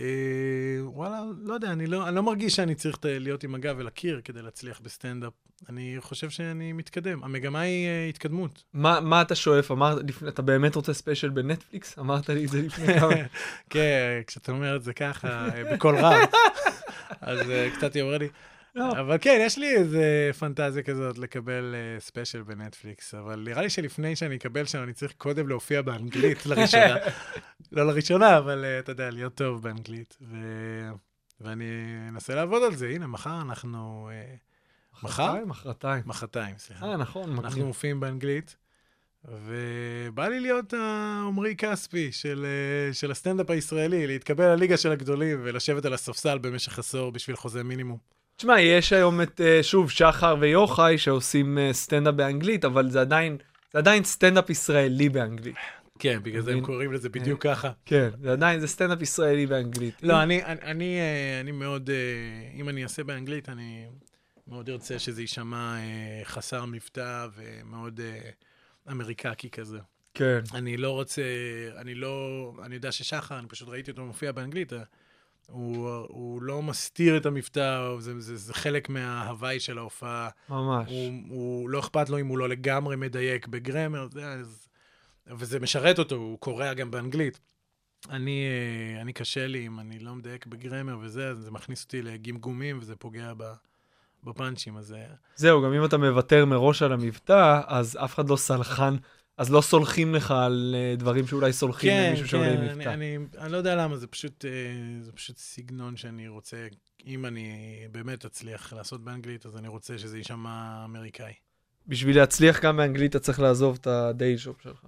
אה, וואלה, לא יודע, אני לא, אני לא מרגיש שאני צריך להיות עם הגב אל הקיר כדי להצליח בסטנדאפ. אני חושב שאני מתקדם. המגמה היא אה, התקדמות. מה, מה אתה שואף? אמרת לפני, אתה באמת רוצה special בנטפליקס? אמרת לי את זה לפני כמה... כן, כשאתה אומר את זה ככה, אה, בקול רם, אז אה, קצת יורד לי. לא. אבל כן, יש לי איזה פנטזיה כזאת לקבל אה, special בנטפליקס, אבל נראה לי שלפני שאני אקבל שם, אני צריך קודם להופיע באנגלית לראשונה. לא לראשונה, אבל אה, אתה יודע, להיות טוב באנגלית. ו... ואני אנסה לעבוד על זה. הנה, מחר אנחנו... אה, מחר? מחרתיים? מחרתיים. סליחה. אה, נכון, אנחנו. מופיעים באנגלית, ובא לי להיות העמרי כספי של, אה, של הסטנדאפ הישראלי, להתקבל לליגה של הגדולים ולשבת על הספסל במשך עשור בשביל חוזה מינימום. תשמע, יש היום את, אה, שוב, שחר ויוחאי שעושים אה, סטנדאפ באנגלית, אבל זה עדיין, זה עדיין סטנדאפ ישראלי באנגלית. כן, בגלל זה הם? קוראים לזה בדיוק ככה. כן, זה עדיין, זה סטנדאפ ישראלי באנגלית. לא, אני, אני, אני, אה, אני מאוד, אה, אם אני אעשה באנגלית, אני מאוד ארצה שזה יישמע אה, חסר מבטא ומאוד אה, אמריקקי כזה. כן. אני לא רוצה, אני לא, אני יודע ששחר, אני פשוט ראיתי אותו מופיע באנגלית, אה, הוא, הוא לא מסתיר את המבטא, זה, זה, זה חלק מההווי של ההופעה. ממש. הוא, הוא לא אכפת לו אם הוא לא לגמרי מדייק ב grammar, זה, אז, וזה משרת אותו, הוא קורא גם באנגלית. אני, אה, אני קשה לי אם אני לא מדייק בגרמר וזה, אז זה מכניס אותי לגמגומים וזה פוגע ב, בפאנצ'ים, אז אה, זהו, גם אם אתה מוותר מראש על המבטא, אז אף אחד לא סלחן, אז לא סולחים לך על אה, דברים שאולי סולחים כן, למישהו שעולה עם כן, אני, מבטא. אני, אני לא יודע למה, זה פשוט, אה, זה פשוט סגנון שאני רוצה, אם אני באמת אצליח לעשות באנגלית, אז אני רוצה שזה יישמע אמריקאי. בשביל להצליח גם באנגלית אתה צריך לעזוב את הדיי שופ שלך.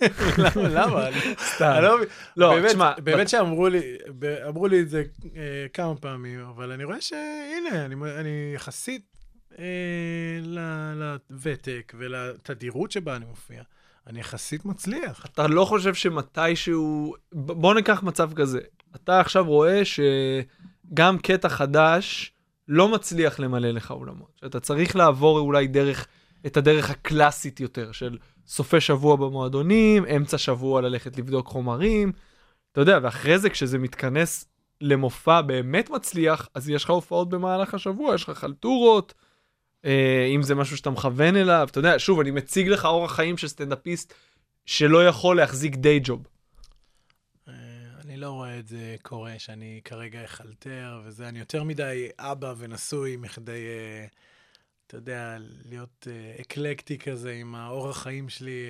למה? סתם. לא. לא, תשמע, באמת שאמרו לי, אמרו לי את זה אה, כמה פעמים, אבל אני רואה שהנה, אני, יחסית לוותק ולתדירות שבה אני מופיע, אני יחסית מצליח. אתה לא חושב שמתישהו... בוא ניקח מצב כזה. אתה עכשיו רואה שגם קטע חדש לא מצליח למלא לך אולמות. שאתה צריך לעבור אולי דרך, את הדרך הקלאסית יותר, של סופי שבוע במועדונים, אמצע שבוע ללכת לבדוק חומרים. אתה יודע, ואחרי זה כשזה מתכנס למופע באמת מצליח, אז יש לך הופעות במהלך השבוע, יש לך חלטורות. אה, אם זה משהו שאתה מכוון אליו, אתה יודע, שוב, אני מציג לך אורח חיים של סטנדאפיסט שלא יכול להחזיק דיי ג'וב. אה, אני לא רואה את זה קורה, שאני כרגע אחלטר וזה, אני יותר מדי אבא ונשוי מכדי, אה, אתה יודע, להיות אקלקטי כזה עם האורח חיים שלי,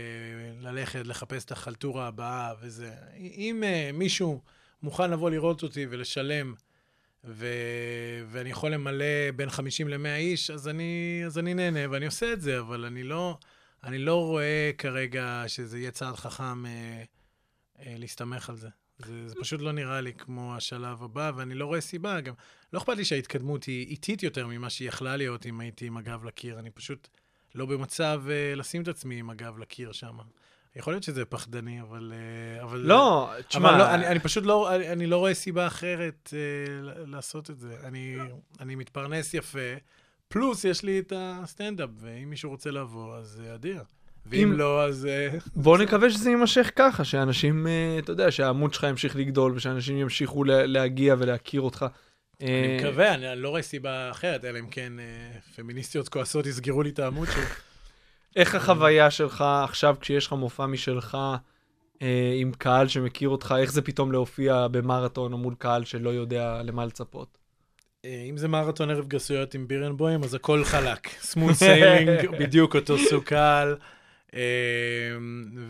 ללכת, לחפש את החלטורה הבאה וזה. אם מישהו מוכן לבוא לראות אותי ולשלם, ו... ואני יכול למלא בין 50 ל-100 איש, אז אני, אז אני נהנה ואני עושה את זה, אבל אני לא, אני לא רואה כרגע שזה יהיה צעד חכם אה, אה, להסתמך על זה. זה, זה פשוט לא נראה לי כמו השלב הבא, ואני לא רואה סיבה. גם לא אכפת לי שההתקדמות היא איטית יותר ממה שהיא יכלה להיות אם הייתי עם הגב לקיר. אני פשוט לא במצב אה, לשים את עצמי עם הגב לקיר שם. יכול להיות שזה פחדני, אבל... אה, אבל לא, תשמע, אבל לא, אני, אני פשוט לא, אני, אני לא רואה סיבה אחרת אה, לעשות את זה. אני, אני מתפרנס יפה, פלוס יש לי את הסטנדאפ, ואם מישהו רוצה לבוא, אז אה, אדיר. ואם אם- לא, אז... אה, בוא נקווה שזה יימשך ככה, שאנשים, אתה יודע, שהעמוד שלך ימשיך לגדול ושאנשים ימשיכו לה- להגיע ולהכיר אותך. אני מקווה, אני, לא רואה סיבה אחרת, אלא אם כן פמיניסטיות כועסות יסגרו לי את העמוד שלי. איך החוויה שלך עכשיו כשיש לך מופע משלך אה, עם קהל שמכיר אותך, איך זה פתאום להופיע במרתון או מול קהל שלא יודע למה לצפות? אה, אם זה מרתון ערב גסויות עם בירנבוים, אז הכל חלק. smooth sailing, בדיוק אותו סוג קהל. אה,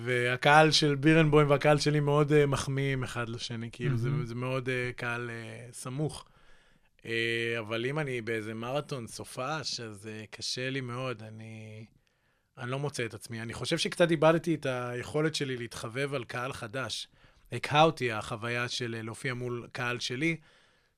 והקהל של בירנבוים והקהל שלי מאוד אה, מחמיאים אחד לשני, כאילו זה. זה מאוד אה, קהל אה, סמוך. אה, אבל אם אני באיזה מרתון סופש, אז אה, קשה לי מאוד, אני, אני לא מוצא את עצמי. אני חושב שקצת איבדתי את היכולת שלי להתחבב על קהל חדש. הקהה אותי החוויה של אה, להופיע מול קהל שלי,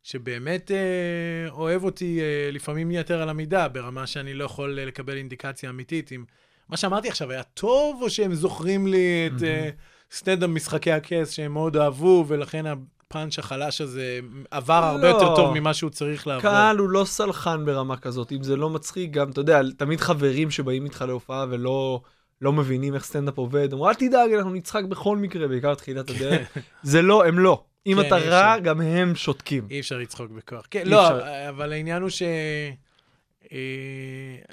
שבאמת אה, אוהב אותי אה, לפעמים יתר על המידה, ברמה שאני לא יכול אה, לקבל אינדיקציה אמיתית אם מה שאמרתי עכשיו היה טוב, או שהם זוכרים לי את אה, סטנדאפ משחקי הכס שהם מאוד אהבו, ולכן הפאנץ' החלש הזה עבר הרבה לא. יותר טוב ממה שהוא צריך לעבור. קהל הוא לא סלחן ברמה כזאת, אם זה לא מצחיק, גם, אתה יודע, תמיד חברים שבאים איתך להופעה ולא לא מבינים איך סטנדאפ עובד, אמרו, אל תדאג, אנחנו נצחק בכל מקרה, בעיקר תחילת הדרך. זה לא, הם לא. אם כן, אתה רע, אפשר. גם הם שותקים. אי אפשר לצחוק בכוח. כן, לא, אפשר. אבל העניין הוא ש... אה,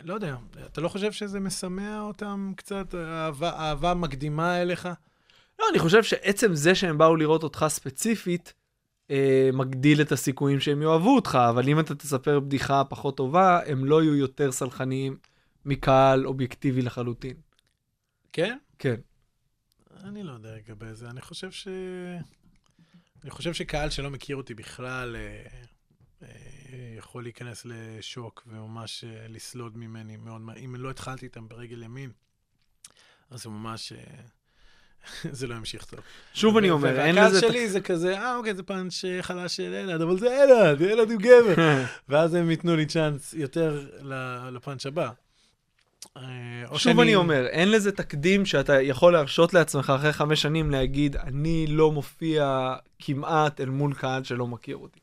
לא יודע, אתה לא חושב שזה משמח אותם קצת, אהבה, אהבה מקדימה אליך? לא, אני חושב שעצם זה שהם באו לראות אותך ספציפית, אה, מגדיל את הסיכויים שהם יאהבו אותך, אבל אם אתה תספר בדיחה פחות טובה, הם לא יהיו יותר סלחניים מקהל אובייקטיבי לחלוטין. כן? כן. אני לא יודע לגבי זה. אני חושב ש... אני חושב שקהל שלא מכיר אותי בכלל אה, אה, יכול להיכנס לשוק וממש אה, לסלוד ממני מאוד. אם לא התחלתי איתם ברגל ימין, אז זה ממש... אה, זה לא ימשיך טוב. שוב אני אומר, אין והקהל לזה... שלי זה כזה, אה, אוקיי, זה פאנץ' חלש של אלעד, אבל זה אלעד, אלעד הוא גבר. ואז הם ייתנו לי צ'אנס יותר לפאנץ' הבא. אה, שוב שאני- אני אומר, אין לזה תקדים שאתה יכול להרשות לעצמך אחרי חמש שנים להגיד, אני לא מופיע כמעט אל מול קהל שלא מכיר אותי.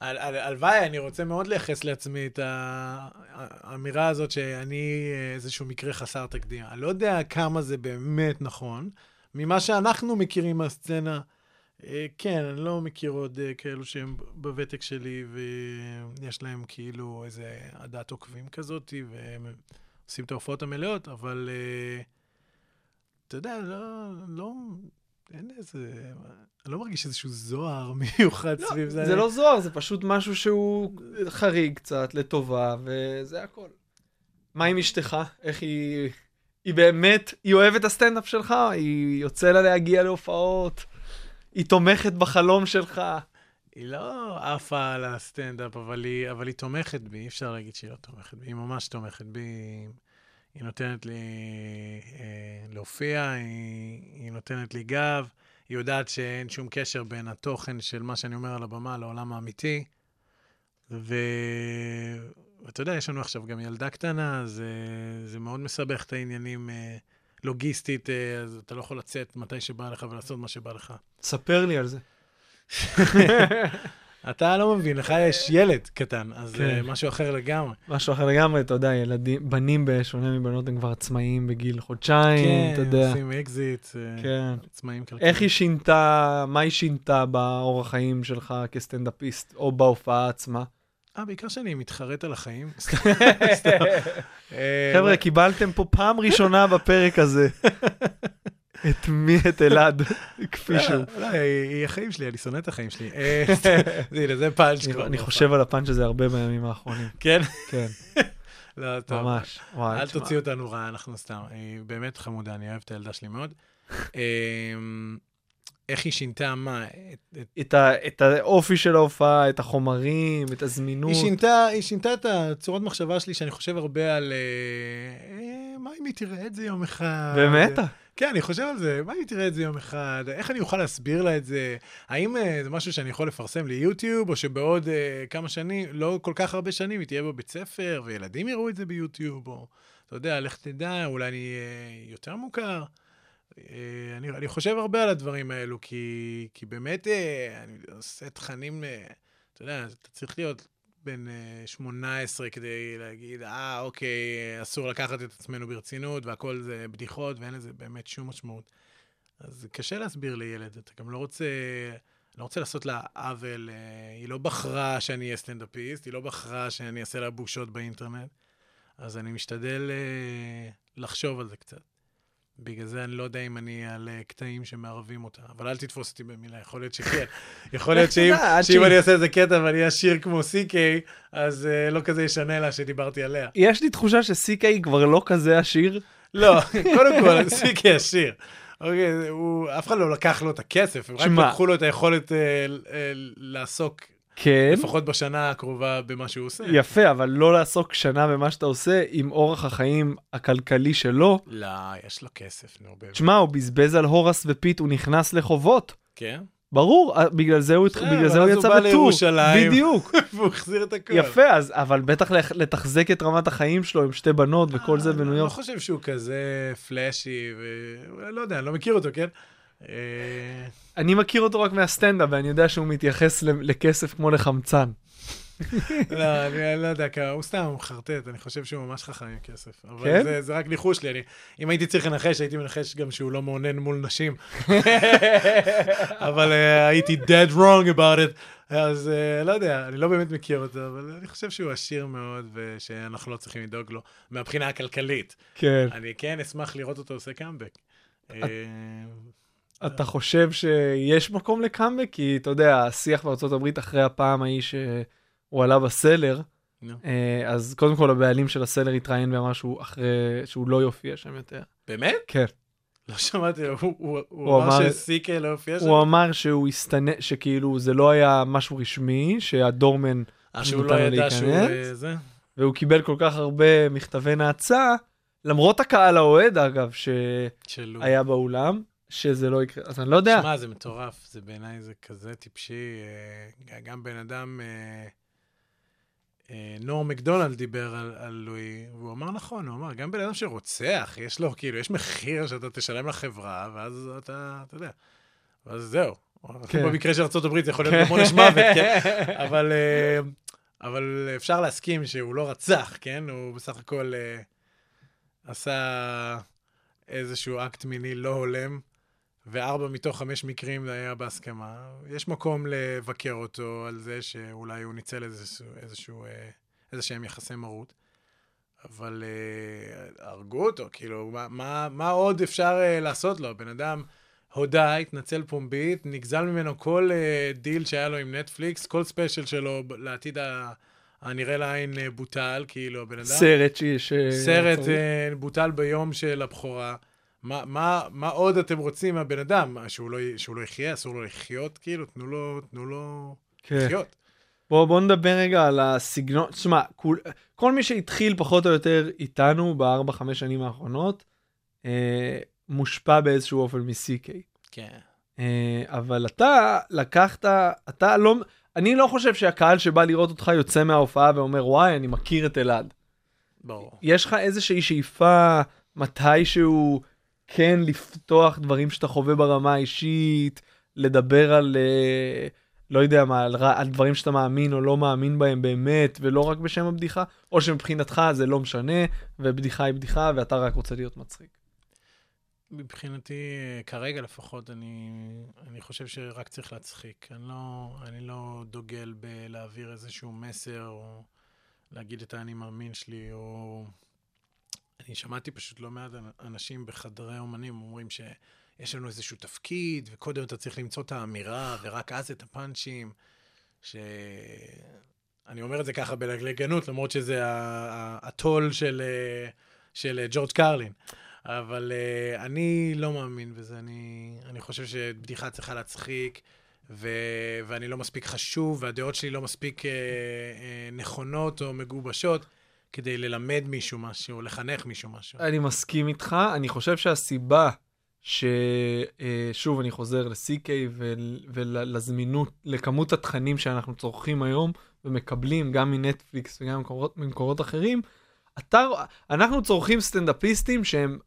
על- הלוואי, אני רוצה מאוד לייחס לעצמי את האמירה הזאת שאני אה, איזשהו מקרה חסר תקדים. אני לא יודע כמה זה באמת נכון. ממה שאנחנו מכירים מהסצנה, אה, כן, אני לא מכיר עוד אה, כאלו שהם בוותק שלי ויש להם כאילו איזה עדת עוקבים כזאת, והם עושים את ההופעות המלאות, אבל אתה יודע, לא, לא, אין איזה, אני לא מרגיש איזשהו זוהר מיוחד סביב זה. זה לא זוהר, זה פשוט משהו שהוא חריג קצת, לטובה, וזה הכל. מה עם אשתך? איך היא... היא באמת, היא אוהבת הסטנדאפ שלך? היא יוצא לה להגיע להופעות? היא תומכת בחלום שלך? היא לא עפה על הסטנדאפ, אבל היא, אבל היא תומכת בי, אי אפשר להגיד שהיא לא תומכת בי, היא ממש תומכת בי. היא נותנת לי אה, להופיע, היא, היא נותנת לי גב, היא יודעת שאין שום קשר בין התוכן של מה שאני אומר על הבמה לעולם האמיתי. ו... ואתה יודע, יש לנו עכשיו גם ילדה קטנה, אז אה, זה מאוד מסבך את העניינים אה, לוגיסטית, אה, אז אתה לא יכול לצאת מתי שבא לך ולעשות מה שבא לך. ספר לי על זה. אתה לא מבין, לך יש ילד קטן, אז כן. זה משהו אחר לגמרי. משהו אחר לגמרי, אתה יודע, ילדים, בנים בשונה מבנות הם כבר עצמאיים בגיל חודשיים, אתה יודע. כן, עושים אקזיט, אה, כן. עצמאים כלכליים. איך היא שינתה, מה היא שינתה באורח חיים שלך כסטנדאפיסט, או בהופעה עצמה? אה, בעיקר שאני מתחרט על החיים. סתם. אה, חבר'ה, קיבלתם פה פעם ראשונה בפרק הזה את מי? את אלעד, כפי לא, שהוא. לא, היא החיים שלי, אני שונא את החיים שלי. אה, הנה, זה פאנץ' כבר. אני חושב על הפאנץ' הזה הרבה בימים האחרונים. כן? כן, לא, טוב. ממש. אל תשמע. תוציא אותנו רע, אנחנו סתם. היא באמת חמודה, אני אוהב את הילדה שלי מאוד. אה, איך היא שינתה מה? את- את- את ה- את האופי של ההופעה, את החומרים, את הזמינות. היא שינתה, היא שינתה את הצורת מחשבה שלי, שאני חושב הרבה על... אה, אה, מה אם היא תראה את זה יום אחד? באמת? כן, אני חושב על זה, מה אם תראה את זה יום אחד? איך אני אוכל להסביר לה את זה? האם אה, זה משהו שאני יכול לפרסם ליוטיוב, או שבעוד אה, כמה שנים, לא כל כך הרבה שנים, היא תהיה בבית ספר, וילדים יראו את זה ביוטיוב, או אתה יודע, לך תדע, אולי אני אהיה יותר מוכר. אה, אני, אני חושב הרבה על הדברים האלו, כי, כי באמת אה, אני עושה תכנים, אה, אתה יודע, אתה צריך להיות בן אה, 18 כדי להגיד, אה, אוקיי, אה, אסור לקחת את עצמנו ברצינות, והכל זה בדיחות, ואין לזה באמת שום משמעות. אז קשה להסביר לילד, אתה גם לא רוצה, לא רוצה לעשות לה עוול. אה, היא לא בחרה שאני אהיה סטנדאפיסט, היא לא בחרה שאני אעשה לה בושות באינטרנט, אז אני משתדל אה, לחשוב על זה קצת. בגלל זה אני לא יודע אם אני על קטעים שמערבים אותה, אבל אל תתפוס אותי במילה, יכול להיות שכן. יכול להיות שאם עד שאם אני אעשה איזה קטע ואני עשיר כמו CK, אז אה, לא כזה ישנה לה שדיברתי עליה. יש לי תחושה שסי.קיי כבר לא כזה עשיר. לא, קודם כל, סיקי עשיר. אוקיי, הוא, אף אחד לא לקח לו את הכסף, הם רק. לקחו לו את היכולת אה, אה, לעסוק כן, לפחות בשנה הקרובה במה שהוא עושה. יפה, אבל לא לעסוק שנה במה שאתה עושה עם אורח החיים הכלכלי שלו. לא, יש לו כסף, נו, באמת. תשמע, הוא בזבז על הורס ופית, הוא נכנס לחובות. כן? ברור, אה, בגלל זה הוא, בסדר, בגלל זה הוא ואז הוא יצא בא בטור. לירושלים. בדיוק. והוא החזיר את הכל. יפה, אז, אבל בטח לתחזק את רמת החיים שלו עם שתי בנות וכל זה בניו אני לא יורק. חושב שהוא כזה פלאשי, ולא יודע, אני לא מכיר אותו, כן? אה, אני מכיר אותו רק מהסטנדאפ, ואני יודע שהוא מתייחס לכסף כמו לחמצן. לא, אני לא יודע, הוא סתם מחרטט, אני חושב שהוא ממש חכם עם כסף. אבל כן? זה- זה רק ניחוש לי, אני- אם הייתי צריך לנחש, הייתי מנחש גם שהוא לא מעונן מול נשים. אבל אה, הייתי dead wrong about it. אז אה, לא יודע, אני לא באמת מכיר אותו, אבל אני חושב שהוא עשיר מאוד, ושאנחנו לא צריכים לדאוג לו מהבחינה הכלכלית. כן. אני כן אשמח לראות אותו עושה קאמבק. אתה חושב שיש מקום לקאמבק? כי אתה יודע, השיח בארצות הברית אחרי הפעם ההיא שהוא עלה בסלר, נו. אה, אז קודם כל הבעלים של הסלר התראיין ואמר שהוא אחרי, שהוא לא יופיע שם יותר. באמת? כן. לא שמעתי, הוא- הוא הוא אמר שסיקה לא הופיע שם? הוא אמר שהוא הסתנ... שכאילו זה לא היה משהו רשמי, שהדורמן, אה, שהוא לא ידע שהוא... להיכנס? אה, זה? והוא קיבל כל כך הרבה מכתבי נאצה, למרות הקהל האוהד אגב, שהיה. באולם, שזה לא יקרה. אז אני לא יודע. שמע, זה מטורף, זה בעיניי זה כזה טיפשי. אה, גם בן אדם, אה, אה, נור מקדונלד דיבר על, על לואי, והוא אמר נכון, הוא אמר, גם בן אדם שרוצח, יש לו, כאילו, יש מחיר שאתה תשלם לחברה, ואז אתה, אתה יודע, ואז זהו. כן. במקרה של ארה"ב זה יכול להיות גם עונש מוות, כן? אבל, אבל אפשר להסכים שהוא לא רצח, כן? הוא בסך הכל עשה איזשהו אקט מיני לא הולם, וארבע מתוך חמש מקרים זה היה בהסכמה. יש מקום לבקר אותו על זה שאולי הוא ניצל איזשהו, איזשהו, איזה שהם יחסי מרות. אבל אה, הרגו אותו, כאילו, מה, מה, מה עוד אפשר אה, לעשות לו? הבן אדם הודה, התנצל פומבית, נגזל ממנו כל אה, דיל שהיה לו עם נטפליקס, כל special שלו לעתיד ה- הנראה לעין אה, בוטל, כאילו, הבן אדם... סרט שיש... סרט אה, בוטל ביום של הבכורה. מה, מה, מה עוד אתם רוצים מהבן אדם? מה, שהוא לא, שהוא לא יחיה? אסור לו לחיות? כאילו, תנו לו, תנו לו כן. לחיות. בוא, בוא נדבר רגע על הסגנון, תשמע, כל, כל מי שהתחיל פחות או יותר איתנו בארבע, חמש שנים האחרונות, אה, מושפע באיזשהו אופן מ-CK. כן. אה, אבל אתה לקחת, אתה לא, אני לא חושב שהקהל שבא לראות אותך יוצא מההופעה ואומר, וואי, אני מכיר את אלעד. ברור. יש לך איזושהי שאיפה מתישהו כן לפתוח דברים שאתה חווה ברמה האישית, לדבר על, אה, לא יודע מה, על, על דברים שאתה מאמין או לא מאמין בהם באמת, ולא רק בשם הבדיחה, או שמבחינתך זה לא משנה, ובדיחה היא בדיחה, ואתה רק רוצה להיות מצחיק. מבחינתי, כרגע לפחות, אני, אני חושב שרק צריך להצחיק. אני לא, אני לא דוגל בלהעביר איזשהו מסר, או להגיד את האני מאמין שלי, או... אני שמעתי פשוט לא מעט אנשים בחדרי אומנים אומרים שיש לנו איזשהו תפקיד, וקודם אתה צריך למצוא את האמירה, ורק אז את הפאנצ'ים, ש... אני אומר את זה ככה בלגלגנות, למרות שזה הטול של, אה, של אה, ג'ורג' קרלין. אבל אני לא מאמין בזה, אני, אני חושב שבדיחה צריכה להצחיק, ו, ואני לא מספיק חשוב, והדעות שלי לא מספיק uh, uh, נכונות או מגובשות כדי ללמד מישהו משהו, לחנך מישהו משהו. אני מסכים איתך, אני חושב שהסיבה ששוב אני חוזר ל-CK ול- ולזמינות, לכמות התכנים שאנחנו צורכים היום ומקבלים גם מנטפליקס וגם ממקורות, ממקורות אחרים, אתה, אנחנו צורכים סטנדאפיסטים שהם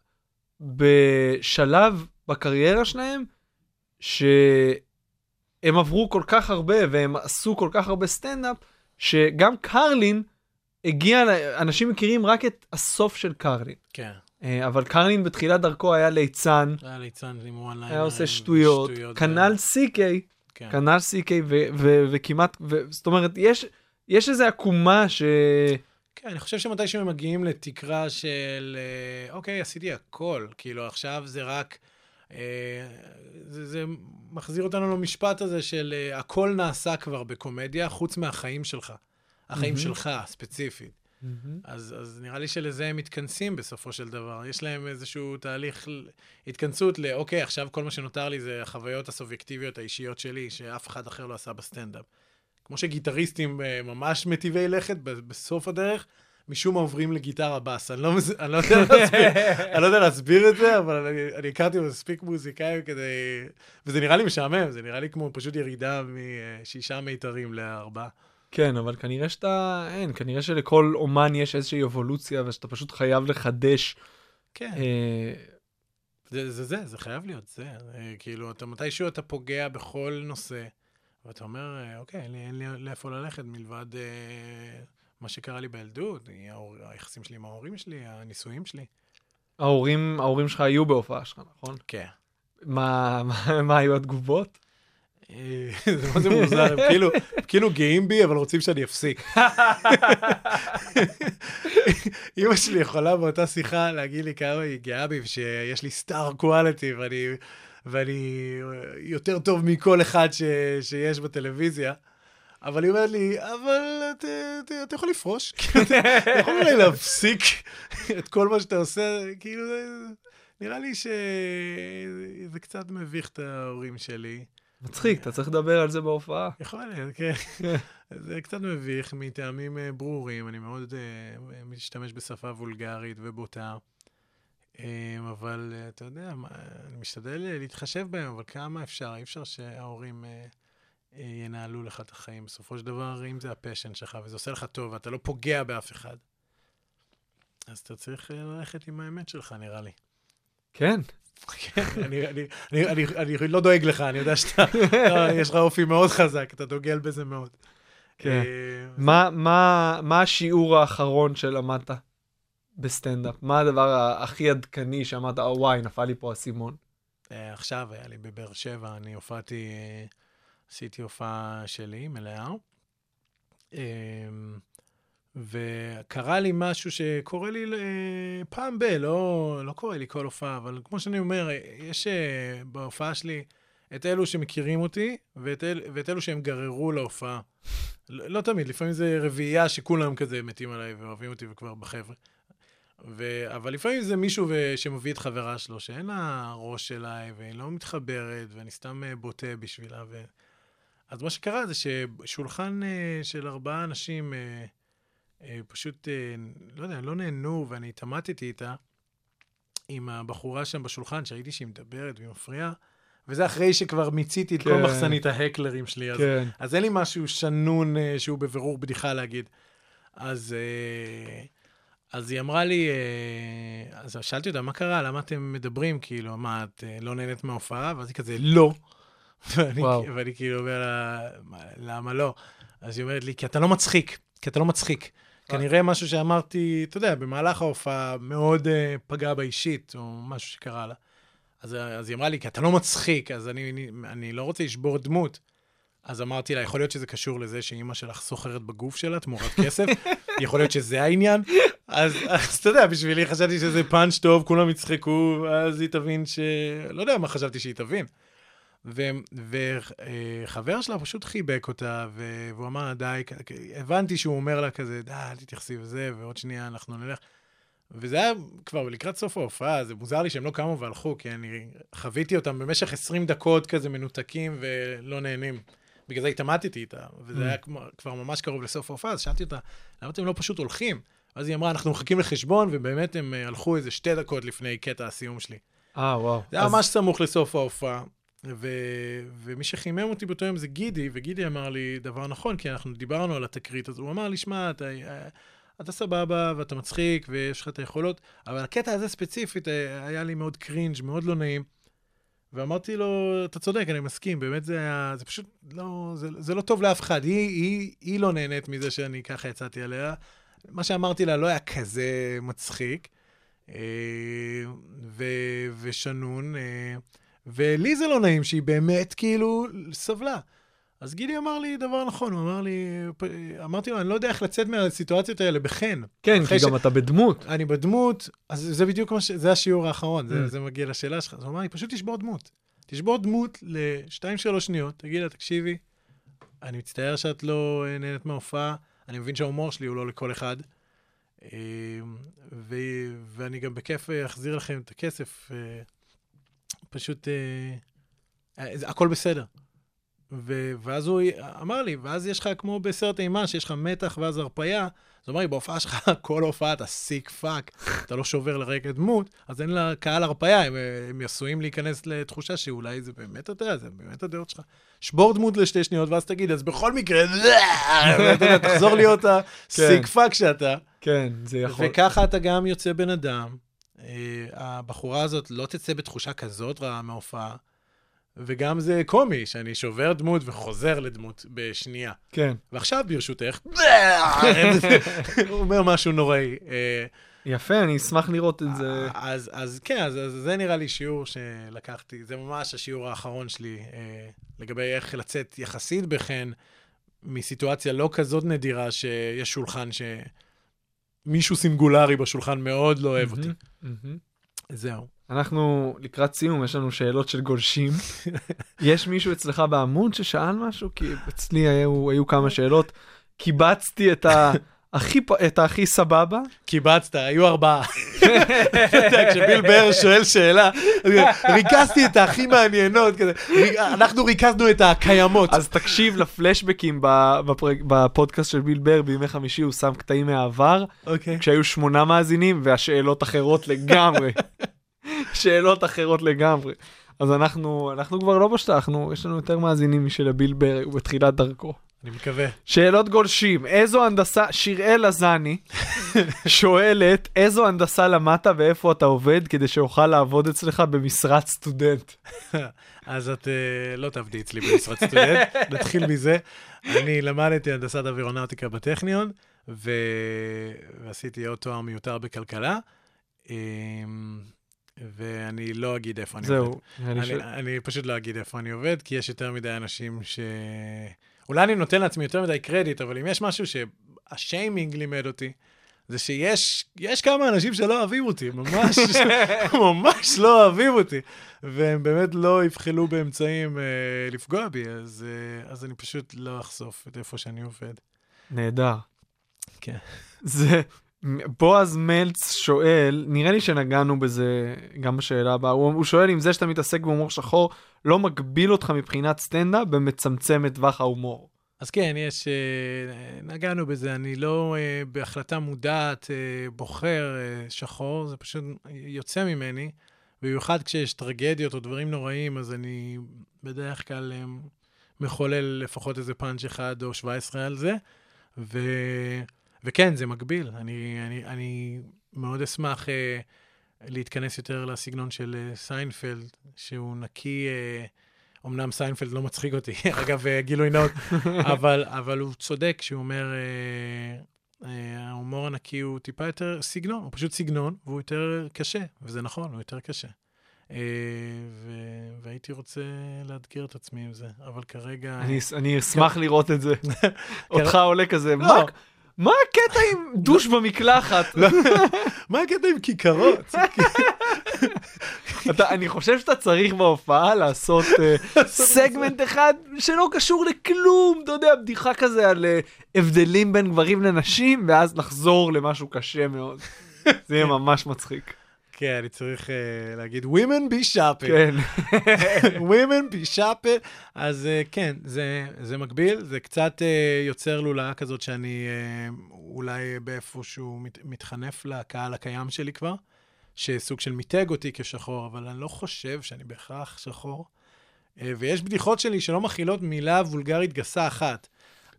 בשלב בקריירה שלהם, שהם עברו כל כך הרבה והם עשו כל כך הרבה סטנדאפ, שגם קרלין הגיע, אנשים מכירים רק את הסוף של קרלין. כן. אה, אבל קרלין בתחילת דרכו היה ליצן, היה ליצן עם one liner. היה עושה שטויות, כנ"ל CK, כן. כנ"ל ו- וכמעט, זאת אומרת, יש, יש איזו עקומה ש... כן, אני חושב שמתישהו הם מגיעים לתקרה של, אה, אוקיי, עשיתי הכל. כאילו, עכשיו זה רק... אה, זה, זה מחזיר אותנו למשפט הזה של הכל נעשה כבר בקומדיה, חוץ מהחיים שלך. החיים מהמם. שלך, ספציפית. אז, אז נראה לי שלזה הם מתכנסים בסופו של דבר. יש להם איזשהו תהליך התכנסות לאוקיי, עכשיו כל מה שנותר לי זה החוויות הסובייקטיביות האישיות שלי, שאף אחד אחר לא עשה בסטנדאפ. כמו שגיטריסטים אה, ממש מטיבי לכת בסוף הדרך, משום מה עוברים לגיטרה בס. אני לא, אני לא, יודע, להסביר, אני לא יודע להסביר את זה, אבל אני, אני הכרתי מספיק מוזיקאים כדי... וזה נראה לי משעמם, זה נראה לי כמו פשוט ירידה משישה מיתרים לארבעה. כן, אבל כנראה שאתה, אין, כנראה שלכל אומן יש איזושהי אבולוציה, ושאתה פשוט חייב לחדש. כן. אה, זה, זה זה, זה חייב להיות זה. אה, כאילו, אתה מתישהו אתה פוגע בכל נושא, ואתה אומר, אה, אוקיי, אין לי, אין לי לאיפה ללכת מלבד אה, מה שקרה לי בילדות, היחסים שלי עם ההורים שלי, הנישואים שלי. ההורים, ההורים שלך היו בהופעה שלך, נכון? כן. מה, מה, מה היו התגובות? אה, זה מה זה מוזר, הם כאילו, כאילו גאים בי, אבל רוצים שאני אפסיק. אימא שלי יכולה באותה שיחה להגיד לי כמה היא גאה בי, ושיש לי סטאר קואליטי, ואני, ואני יותר טוב מכל אחד ש, שיש בטלוויזיה. אבל היא אומרת לי, אבל אתה, אתה יכול לפרוש, כאילו, אתה יכול אולי להפסיק את כל מה שאתה עושה, כאילו, נראה לי שזה קצת מביך את ההורים שלי. מצחיק, אתה צריך לדבר על זה בהופעה. יכול להיות, כן. זה קצת מביך מטעמים אה, ברורים, אני מאוד אה, משתמש בשפה וולגרית ובוטה. אה, אבל אה, אתה יודע, אני משתדל להתחשב בהם, אבל כמה אפשר? אי אפשר שההורים ינהלו לך את החיים. בסופו של דבר, אם זה הפשן שלך וזה עושה לך טוב ואתה לא פוגע באף אחד, אז אתה צריך ללכת עם האמת שלך, נראה לי. כן. כן, אני, לא דואג לך, אני יודע שאתה, לא, יש לך אופי מאוד חזק, אתה דוגל בזה מאוד. כן. אה, מה, השיעור האחרון שלמדת בסטנדאפ? מה הדבר הכי עדכני שאמרת, "אה, וואי, נפל לי פה האסימון? אה, עכשיו היה לי בבאר שבע, אני הופעתי, עשיתי הופעה שלי, מלאה. וקרה לי משהו שקורה לי אה, פעם ב, לא, לא קורה לי כל הופעה, אבל כמו שאני אומר, יש אה, בהופעה שלי את אלו שמכירים אותי, ואת, אל, ואת אלו שהם גררו להופעה. לא, לא תמיד, לפעמים זה רביעייה שכולם כזה מתים עליי ואוהבים אותי וכבר בחבר'ה. ו... אבל לפעמים זה מישהו ו... שמביא את חברה שלו, שאין לה ראש אליי, והיא לא מתחברת, ואני סתם אה, בוטה בשבילה. ו... אז מה שקרה זה ששולחן של ארבעה אנשים פשוט, אה, לא יודע, לא נהנו, ואני התעמתתי איתה, עם הבחורה שם בשולחן, שראיתי שהיא מדברת והיא מפריעה, וזה אחרי שכבר מיציתי את כל כן. מחסנית ההקלרים שלי. אז כן. אז אין לי משהו שנון אה, שהוא בבירור בדיחה להגיד. אז, אה, אז היא אמרה לי, אה, אז שאלתי אותה, מה קרה? למה אתם מדברים? כאילו, מה, את אה, לא נהנית מההופעה? ואז היא כזה, לא. ואני. ואני כאילו אומר לה, "מה, למה לא? אז היא אומרת לי, כי אתה לא מצחיק, כי אתה לא מצחיק. כנראה משהו שאמרתי, אתה יודע, במהלך ההופעה מאוד uh, פגע בה אישית, או משהו שקרה לה. אז, אז היא אמרה לי, כי אתה לא מצחיק, אז אני, אני, אני לא רוצה לשבור דמות. אז אמרתי לה, יכול להיות שזה קשור לזה שאימא שלך סוחרת בגוף שלה תמורת כסף? יכול להיות שזה העניין? אז, אז אתה יודע, בשבילי חשבתי שזה פאנץ' טוב, כולם יצחקו, אז היא תבין ש... לא יודע מה חשבתי שהיא תבין. וחבר שלה פשוט חיבק אותה, והוא אמר לה, די, הבנתי שהוא אומר לה כזה, די, אל תתייחסי וזה, ועוד שנייה אנחנו נלך. וזה היה כבר לקראת סוף ההופעה, זה מוזר לי שהם לא קמו והלכו, כי אני חוויתי אותם במשך 20 דקות כזה מנותקים ולא נהנים. בגלל זה התעמתתי איתה, וזה היה כמו- כבר ממש קרוב לסוף ההופעה, אז שאלתי אותה, למה אתם לא פשוט הולכים? אז היא אמרה, אנחנו מחכים לחשבון, ובאמת הם אה, הלכו איזה שתי דקות לפני קטע הסיום שלי. אה, וואו. זה היה אז- ממש סמוך לסוף ההופעה. ו... ומי שחימם אותי באותו יום זה גידי, וגידי אמר לי דבר נכון, כי אנחנו דיברנו על התקרית, אז הוא אמר לי, שמע, אתה, אתה סבבה ואתה מצחיק ויש לך את היכולות, אבל הקטע הזה ספציפית אה, היה לי מאוד קרינג', מאוד לא נעים. ואמרתי לו, אתה צודק, אני מסכים, באמת זה היה, זה פשוט לא, זה, זה לא טוב לאף אחד. היא, היא, היא לא נהנית מזה שאני ככה יצאתי עליה. מה שאמרתי לה לא היה כזה מצחיק אה, ו, ושנון, אה, ולי זה לא נעים שהיא באמת כאילו סבלה. אז גידי אמר לי דבר נכון, הוא אמר לי, אמרתי לו, אני לא יודע איך לצאת מהסיטואציות האלה בחן. כן, כי אחרי גם אתה בדמות. אני בדמות, אז זה בדיוק מה ש... זה השיעור האחרון, זה, Mm. זה מגיע לשאלה שלך. אז הוא אמר לי, פשוט תשבור דמות. תשבור דמות לשתיים, שלוש שניות, תגיד לה, תקשיבי, אני מצטער שאת לא אה, נהנית מההופעה, אני מבין שההומור שלי הוא לא לכל אחד, אה, ו, ואני גם בכיף אה, אחזיר לכם את הכסף. פשוט, אה, אה, הכל בסדר. ו, ואז הוא אמר לי, ואז יש לך כמו בסרט אימה, שיש לך מתח ואז הרפייה, אז הוא אמר לי, בהופעה שלך, כל הופעה אתה sick fuck, אתה לא שובר לרגע דמות, אז אין לקהל הרפייה, הם, הם עשויים להיכנס לתחושה שאולי זה באמת, אתה זה באמת הדעות שלך. שבור דמות לשתי שניות, ואז תגיד, אז בכל מקרה, תחזור להיות ה sick fuck שאתה. כן, זה יכול... וככה אתה גם יוצא בן אדם. אה, הבחורה הזאת לא תצא בתחושה כזאת רעה מההופעה, וגם זה קומי, שאני שובר דמות וחוזר לדמות בשנייה. כן. ועכשיו, ברשותך, הוא אומר משהו נוראי. אה, יפה, אני אשמח לראות את זה. אז, אז כן, אז, אז זה נראה לי שיעור שלקחתי, זה ממש השיעור האחרון שלי אה, לגבי איך לצאת יחסית בחן מסיטואציה לא כזאת נדירה שיש שולחן שמישהו סינגולרי בשולחן מאוד לא אוהב אותי. זהו. אנחנו לקראת סיום, יש לנו שאלות של גולשים. יש מישהו אצלך בעמוד ששאל משהו? כי אצלי היו, היו כמה שאלות. קיבצתי את ה... הכי, את הכי סבבה. קיבצת, היו ארבעה. כשביל בר שואל שאלה, ריכזתי את הכי מעניינות, כזה, אנחנו ריכזנו את הקיימות. אז תקשיב לפלשבקים בפרק- בפודקאסט של ביל בר בימי חמישי, הוא שם קטעים מהעבר, אוקיי. כשהיו שמונה מאזינים והשאלות אחרות לגמרי. שאלות אחרות לגמרי. אז אנחנו, אנחנו כבר לא בשטחנו, יש לנו יותר מאזינים משל הביל בר, הוא בתחילת דרכו. אני מקווה. שאלות גולשים, איזו הנדסה, שיראל עזני שואלת, איזו הנדסה למדת ואיפה אתה עובד כדי שאוכל לעבוד אצלך במשרת סטודנט. אז את אה, לא תעבדי אצלי במשרד סטודנט, נתחיל מזה. אני למדתי הנדסת אווירונאוטיקה בטכניון, ו... ועשיתי עוד תואר מיותר בכלכלה, אמ, ואני לא אגיד איפה אני עובד. זהו, לי ש- אני, אני פשוט לא אגיד איפה אני עובד, כי יש יותר מדי אנשים ש... אולי אני נותן לעצמי יותר מדי קרדיט, אבל אם יש משהו שהשיימינג לימד אותי, זה שיש יש כמה אנשים שלא אוהבים אותי, ממש, ממש לא אוהבים אותי, והם באמת לא יבחלו באמצעים אה, לפגוע בי, אז, אה, אז אני פשוט לא אחשוף את איפה שאני עובד. נהדר. כן. זה, בועז מלץ שואל, נראה לי שנגענו בזה גם בשאלה הבאה, הוא, הוא שואל אם זה שאתה מתעסק בהומור שחור לא מגביל אותך מבחינת סטנדאפ ומצמצם את טווח ההומור. אז כן, יש, אה, נגענו בזה, אני לא אה, בהחלטה מודעת אה, בוחר שחור, זה פשוט יוצא ממני, במיוחד כשיש טרגדיות או דברים נוראים, אז אני בדרך כלל מחולל לפחות איזה פאנץ' אחד או 17 על זה, ו, וכן, זה מגביל. אני, אני, אני מאוד אשמח אה, להתכנס יותר לסגנון של אה, סיינפלד, שהוא נקי... אה, אמנם סיינפלד לא מצחיק אותי, אגב, גילוי נאות, אבל, אבל הוא צודק כשהוא אומר, ההומור הנקי הוא טיפה יותר סגנון, הוא פשוט סגנון, והוא יותר קשה, וזה נכון, הוא יותר קשה. ו... והייתי רוצה לאתגר את עצמי עם זה, אבל כרגע... אני, אני אשמח לראות את זה. אותך עולה כזה, מה, לא. מה הקטע עם דוש במקלחת? מה הקטע עם כיכרות? אתה, אני חושב שאתה צריך בהופעה לעשות אה, סגמנט אחד שלא קשור לכלום, אתה יודע, בדיחה כזה על אה, הבדלים בין גברים לנשים, ואז לחזור למשהו קשה מאוד. זה יהיה ממש מצחיק. כן, אני צריך uh, להגיד, women be shopping. כן. women be shopping. אז uh, כן, זה, זה מקביל, זה קצת uh, יוצר לולאה כזאת שאני uh, אולי באיפשהו מת, מתחנף לקהל הקיים שלי כבר, שסוג של מיתג אותי כשחור, אבל אני לא חושב שאני בהכרח שחור. Uh, ויש בדיחות שלי שלא מכילות מילה וולגרית גסה אחת,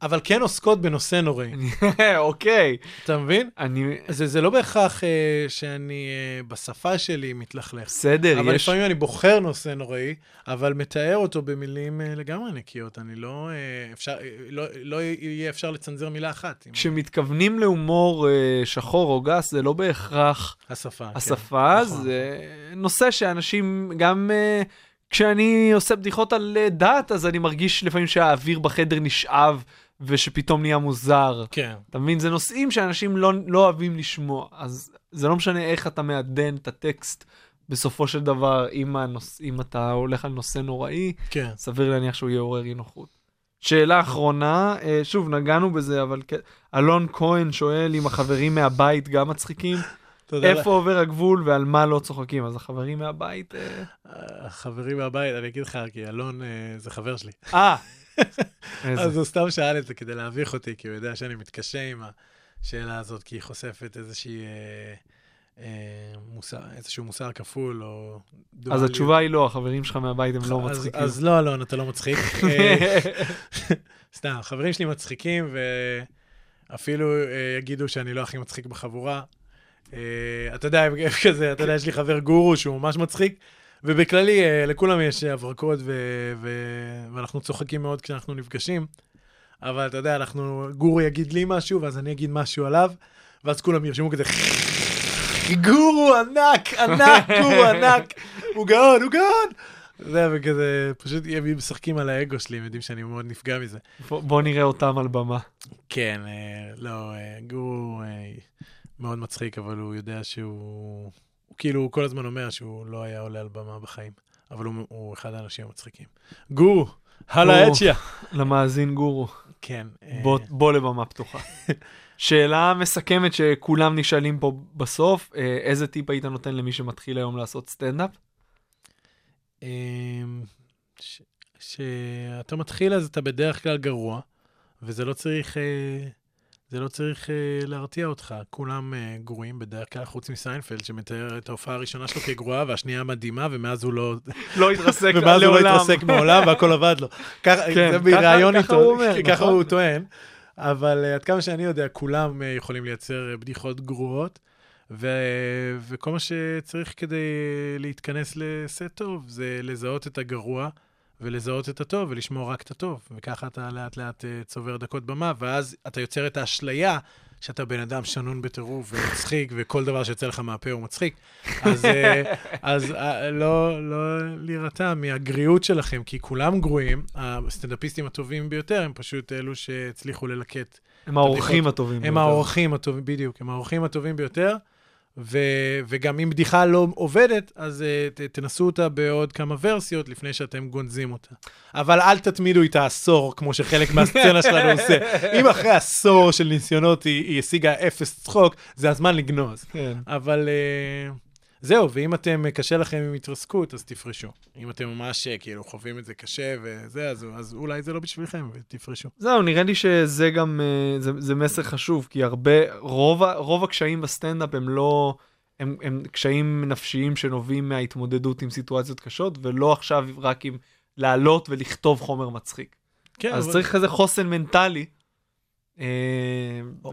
אבל כן עוסקות בנושא נוראי. אוקיי. אתה מבין? אני... זה, זה לא בהכרח אה, שאני אה, בשפה שלי מתלכלך. בסדר, אבל יש... לפעמים אני בוחר נושא נוראי, אבל מתאר אותו במילים אה, לגמרי נקיות. אני לא, אה, אפשר, אה, לא, לא יהיה אפשר לצנזר מילה אחת. כשמתכוונים להומור אה, שחור או גס, זה לא בהכרח השפה. כן. השפה, נכון. זה נושא שאנשים, גם אה, כשאני עושה בדיחות על אה, דת, אז אני מרגיש לפעמים שהאוויר בחדר נשאב, ושפתאום נהיה מוזר. כן. אתה מבין? זה נושאים שאנשים לא, לא אוהבים לשמוע, אז זה לא משנה איך אתה מעדן את הטקסט בסופו של דבר, אם, הנוש... אם אתה הולך על נושא נוראי, כן. סביר להניח שהוא יעורר אי נוחות. שאלה אחרונה, אה, שוב, נגענו בזה, אבל אלון כהן שואל אם החברים מהבית גם מצחיקים, איפה עובר הגבול ועל מה לא צוחקים. אז החברים מהבית... אה, החברים מהבית, אני אגיד לך, כי אלון אה, זה חבר שלי. אה, אז הוא סתם שאל את זה כדי להביך אותי, כי הוא יודע שאני מתקשה עם השאלה הזאת, כי היא חושפת איזושהי... אה, אה, מוסר, איזשהו מוסר כפול, או... אז דואליות. התשובה היא לא, החברים שלך מהבית הם לא אז- מצחיקים. אז לא, אלון, אתה לא מצחיק. אה, סתם, חברים שלי מצחיקים, ואפילו אה, יגידו שאני לא הכי מצחיק בחבורה. אתה יודע, כזה, אתה יודע, יש לי חבר גורו שהוא ממש מצחיק, ובכללי, אה, לכולם יש הברקות, ו- ו- ואנחנו צוחקים מאוד כשאנחנו נפגשים. אבל אתה יודע, אנחנו, גורו יגיד לי משהו, ואז אני אגיד משהו עליו, ואז כולם ירשמו כזה, גורו ענק, ענק, גורו ענק, הוא גאון, הוא גאון. יודע, וכזה, פשוט הם משחקים על האגו שלי, הם יודעים שאני מאוד נפגע מזה. בוא- בוא נראה אותם על במה. כן, אה, לא, אה, גורו מאוד מצחיק, אבל הוא יודע שהוא... הוא כאילו, הוא כל הזמן אומר שהוא לא היה עולה על במה בחיים, אבל הוא, הוא אחד האנשים המצחיקים. גורו, הלאה. אצ'יה. למאזין גורו, כן. אה, בוא- בוא לבמה פתוחה. שאלה מסכמת שכולם נשאלים פה בסוף, אה, איזה טיפ היית נותן למי שמתחיל היום לעשות סטנדאפ? אמ, ש- שאתה מתחיל אז אתה בדרך כלל גרוע, וזה לא צריך, אה, זה לא צריך אה, להרתיע אותך. כולם אה, גרועים בדרך כלל, חוץ מסיינפלד, שמתאר את ההופעה הראשונה שלו כגרועה, והשנייה מדהימה, ומאז הוא לא... לא התרסק ומאז הוא לא לעולם. התרסק מעולם, והכל עבד לו. ככה, כן, זה ככה- בריאיון ככה איתו, הוא אומר, ככה נכון. הוא טוען. אבל אה, עד כמה שאני יודע, כולם אה, יכולים לייצר אה, בדיחות גרועות, ו- וכל מה שצריך כדי להתכנס לסט טוב, זה לזהות את הגרוע ולזהות את הטוב ולשמור רק את הטוב. וככה אתה לאט לאט אה, צובר דקות במה, ואז אתה יוצר את האשליה שאתה בן אדם שנון בטירוף ומצחיק, וכל דבר שיוצא לך מהפה הוא מצחיק. אז, אה, אז אה, לא, לא להירתע מהגריעות שלכם, כי כולם גרועים, הסטנדאפיסטים הטובים ביותר הם פשוט אלו שהצליחו ללקט הם האורחים. הטובים. הם ביותר. האורחים הטובים, בדיוק, הם האורחים הטובים ביותר, ו, וגם אם בדיחה לא עובדת, אז uh, ת, תנסו אותה בעוד כמה ורסיות לפני שאתם גונזים אותה. אבל אל תתמידו איתה עשור, כמו שחלק מהסצנה שלנו עושה. אם אחרי עשור של ניסיונות היא, היא השיגה אפס צחוק, זה הזמן לגנוז. כן. אבל uh, זהו, ואם אתם, אה, קשה לכם עם התרסקות, אז תפרשו. אם אתם ממש אה, כאילו חווים את זה קשה וזה, אז, אז אולי זה לא בשבילכם, ותפרשו. זהו, נראה לי שזה גם, אה, זה, זה מסר חשוב, כי הרבה, רוב, רוב הקשיים בסטנדאפ הם לא, הם, הם קשיים נפשיים שנובעים מההתמודדות עם סיטואציות קשות, ולא עכשיו רק עם לעלות ולכתוב חומר מצחיק. כן, אז אבל- צריך כזה חוסן מנטלי, אה,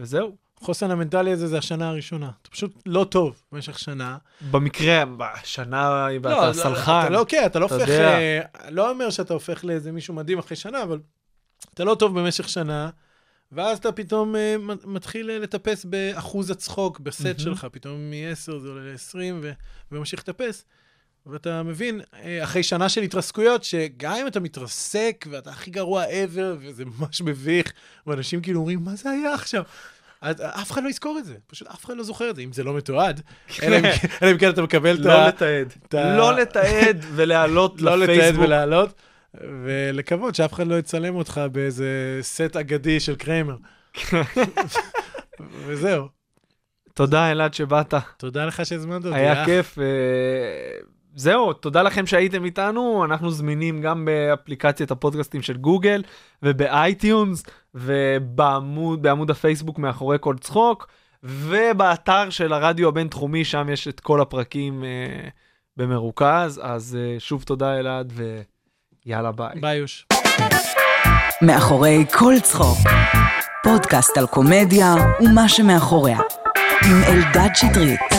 וזהו. החוסן המנטלי הזה זה השנה הראשונה. אתה פשוט לא טוב במשך שנה. במקרה, בשנה, ואתה לא, סלחן. אתה לא, כן, אתה לא אתה הופך, יודע. אה, לא אומר שאתה הופך לאיזה מישהו מדהים אחרי שנה, אבל אתה לא טוב במשך שנה, ואז אתה פתאום אה, מתחיל אה, לטפס באחוז הצחוק בסט מהמם. שלך, פתאום מ-10 זה עולה ל-20 וממשיך לטפס. ואתה מבין, אה, אחרי שנה של התרסקויות, שגם אם אתה מתרסק ואתה הכי גרוע ever, וזה ממש מביך, ואנשים כאילו אומרים, מה זה היה עכשיו? אף אחד לא יזכור את זה, פשוט אף אחד לא זוכר את זה, אם זה לא מתועד, אלא אם כן- אלא אם כן אתה מקבל את ה... לא לתעד. לא לתעד ולהעלות לא לתעד לפייסבוק. ולעלות, ולקוות שאף אחד לא יצלם אותך באיזה סט אגדי של קריימר. וזהו. תודה, אלעד, שבאת. תודה לך שהזמנת אותי. היה אה? כיף. זהו, תודה לכם שהייתם איתנו, אנחנו זמינים גם באפליקציית הפודקאסטים של גוגל וב iTunes ובעמוד בעמוד הפייסבוק מאחורי כל צחוק ובאתר של הרדיו הבינתחומי, שם יש את כל הפרקים אה, במרוכז, אז אה, שוב תודה אלעד ויאללה ביי. ביי יוש. מאחורי כל צחוק. פודקאסט על קומדיה ומה שמאחוריה. עם אלדד שטרית.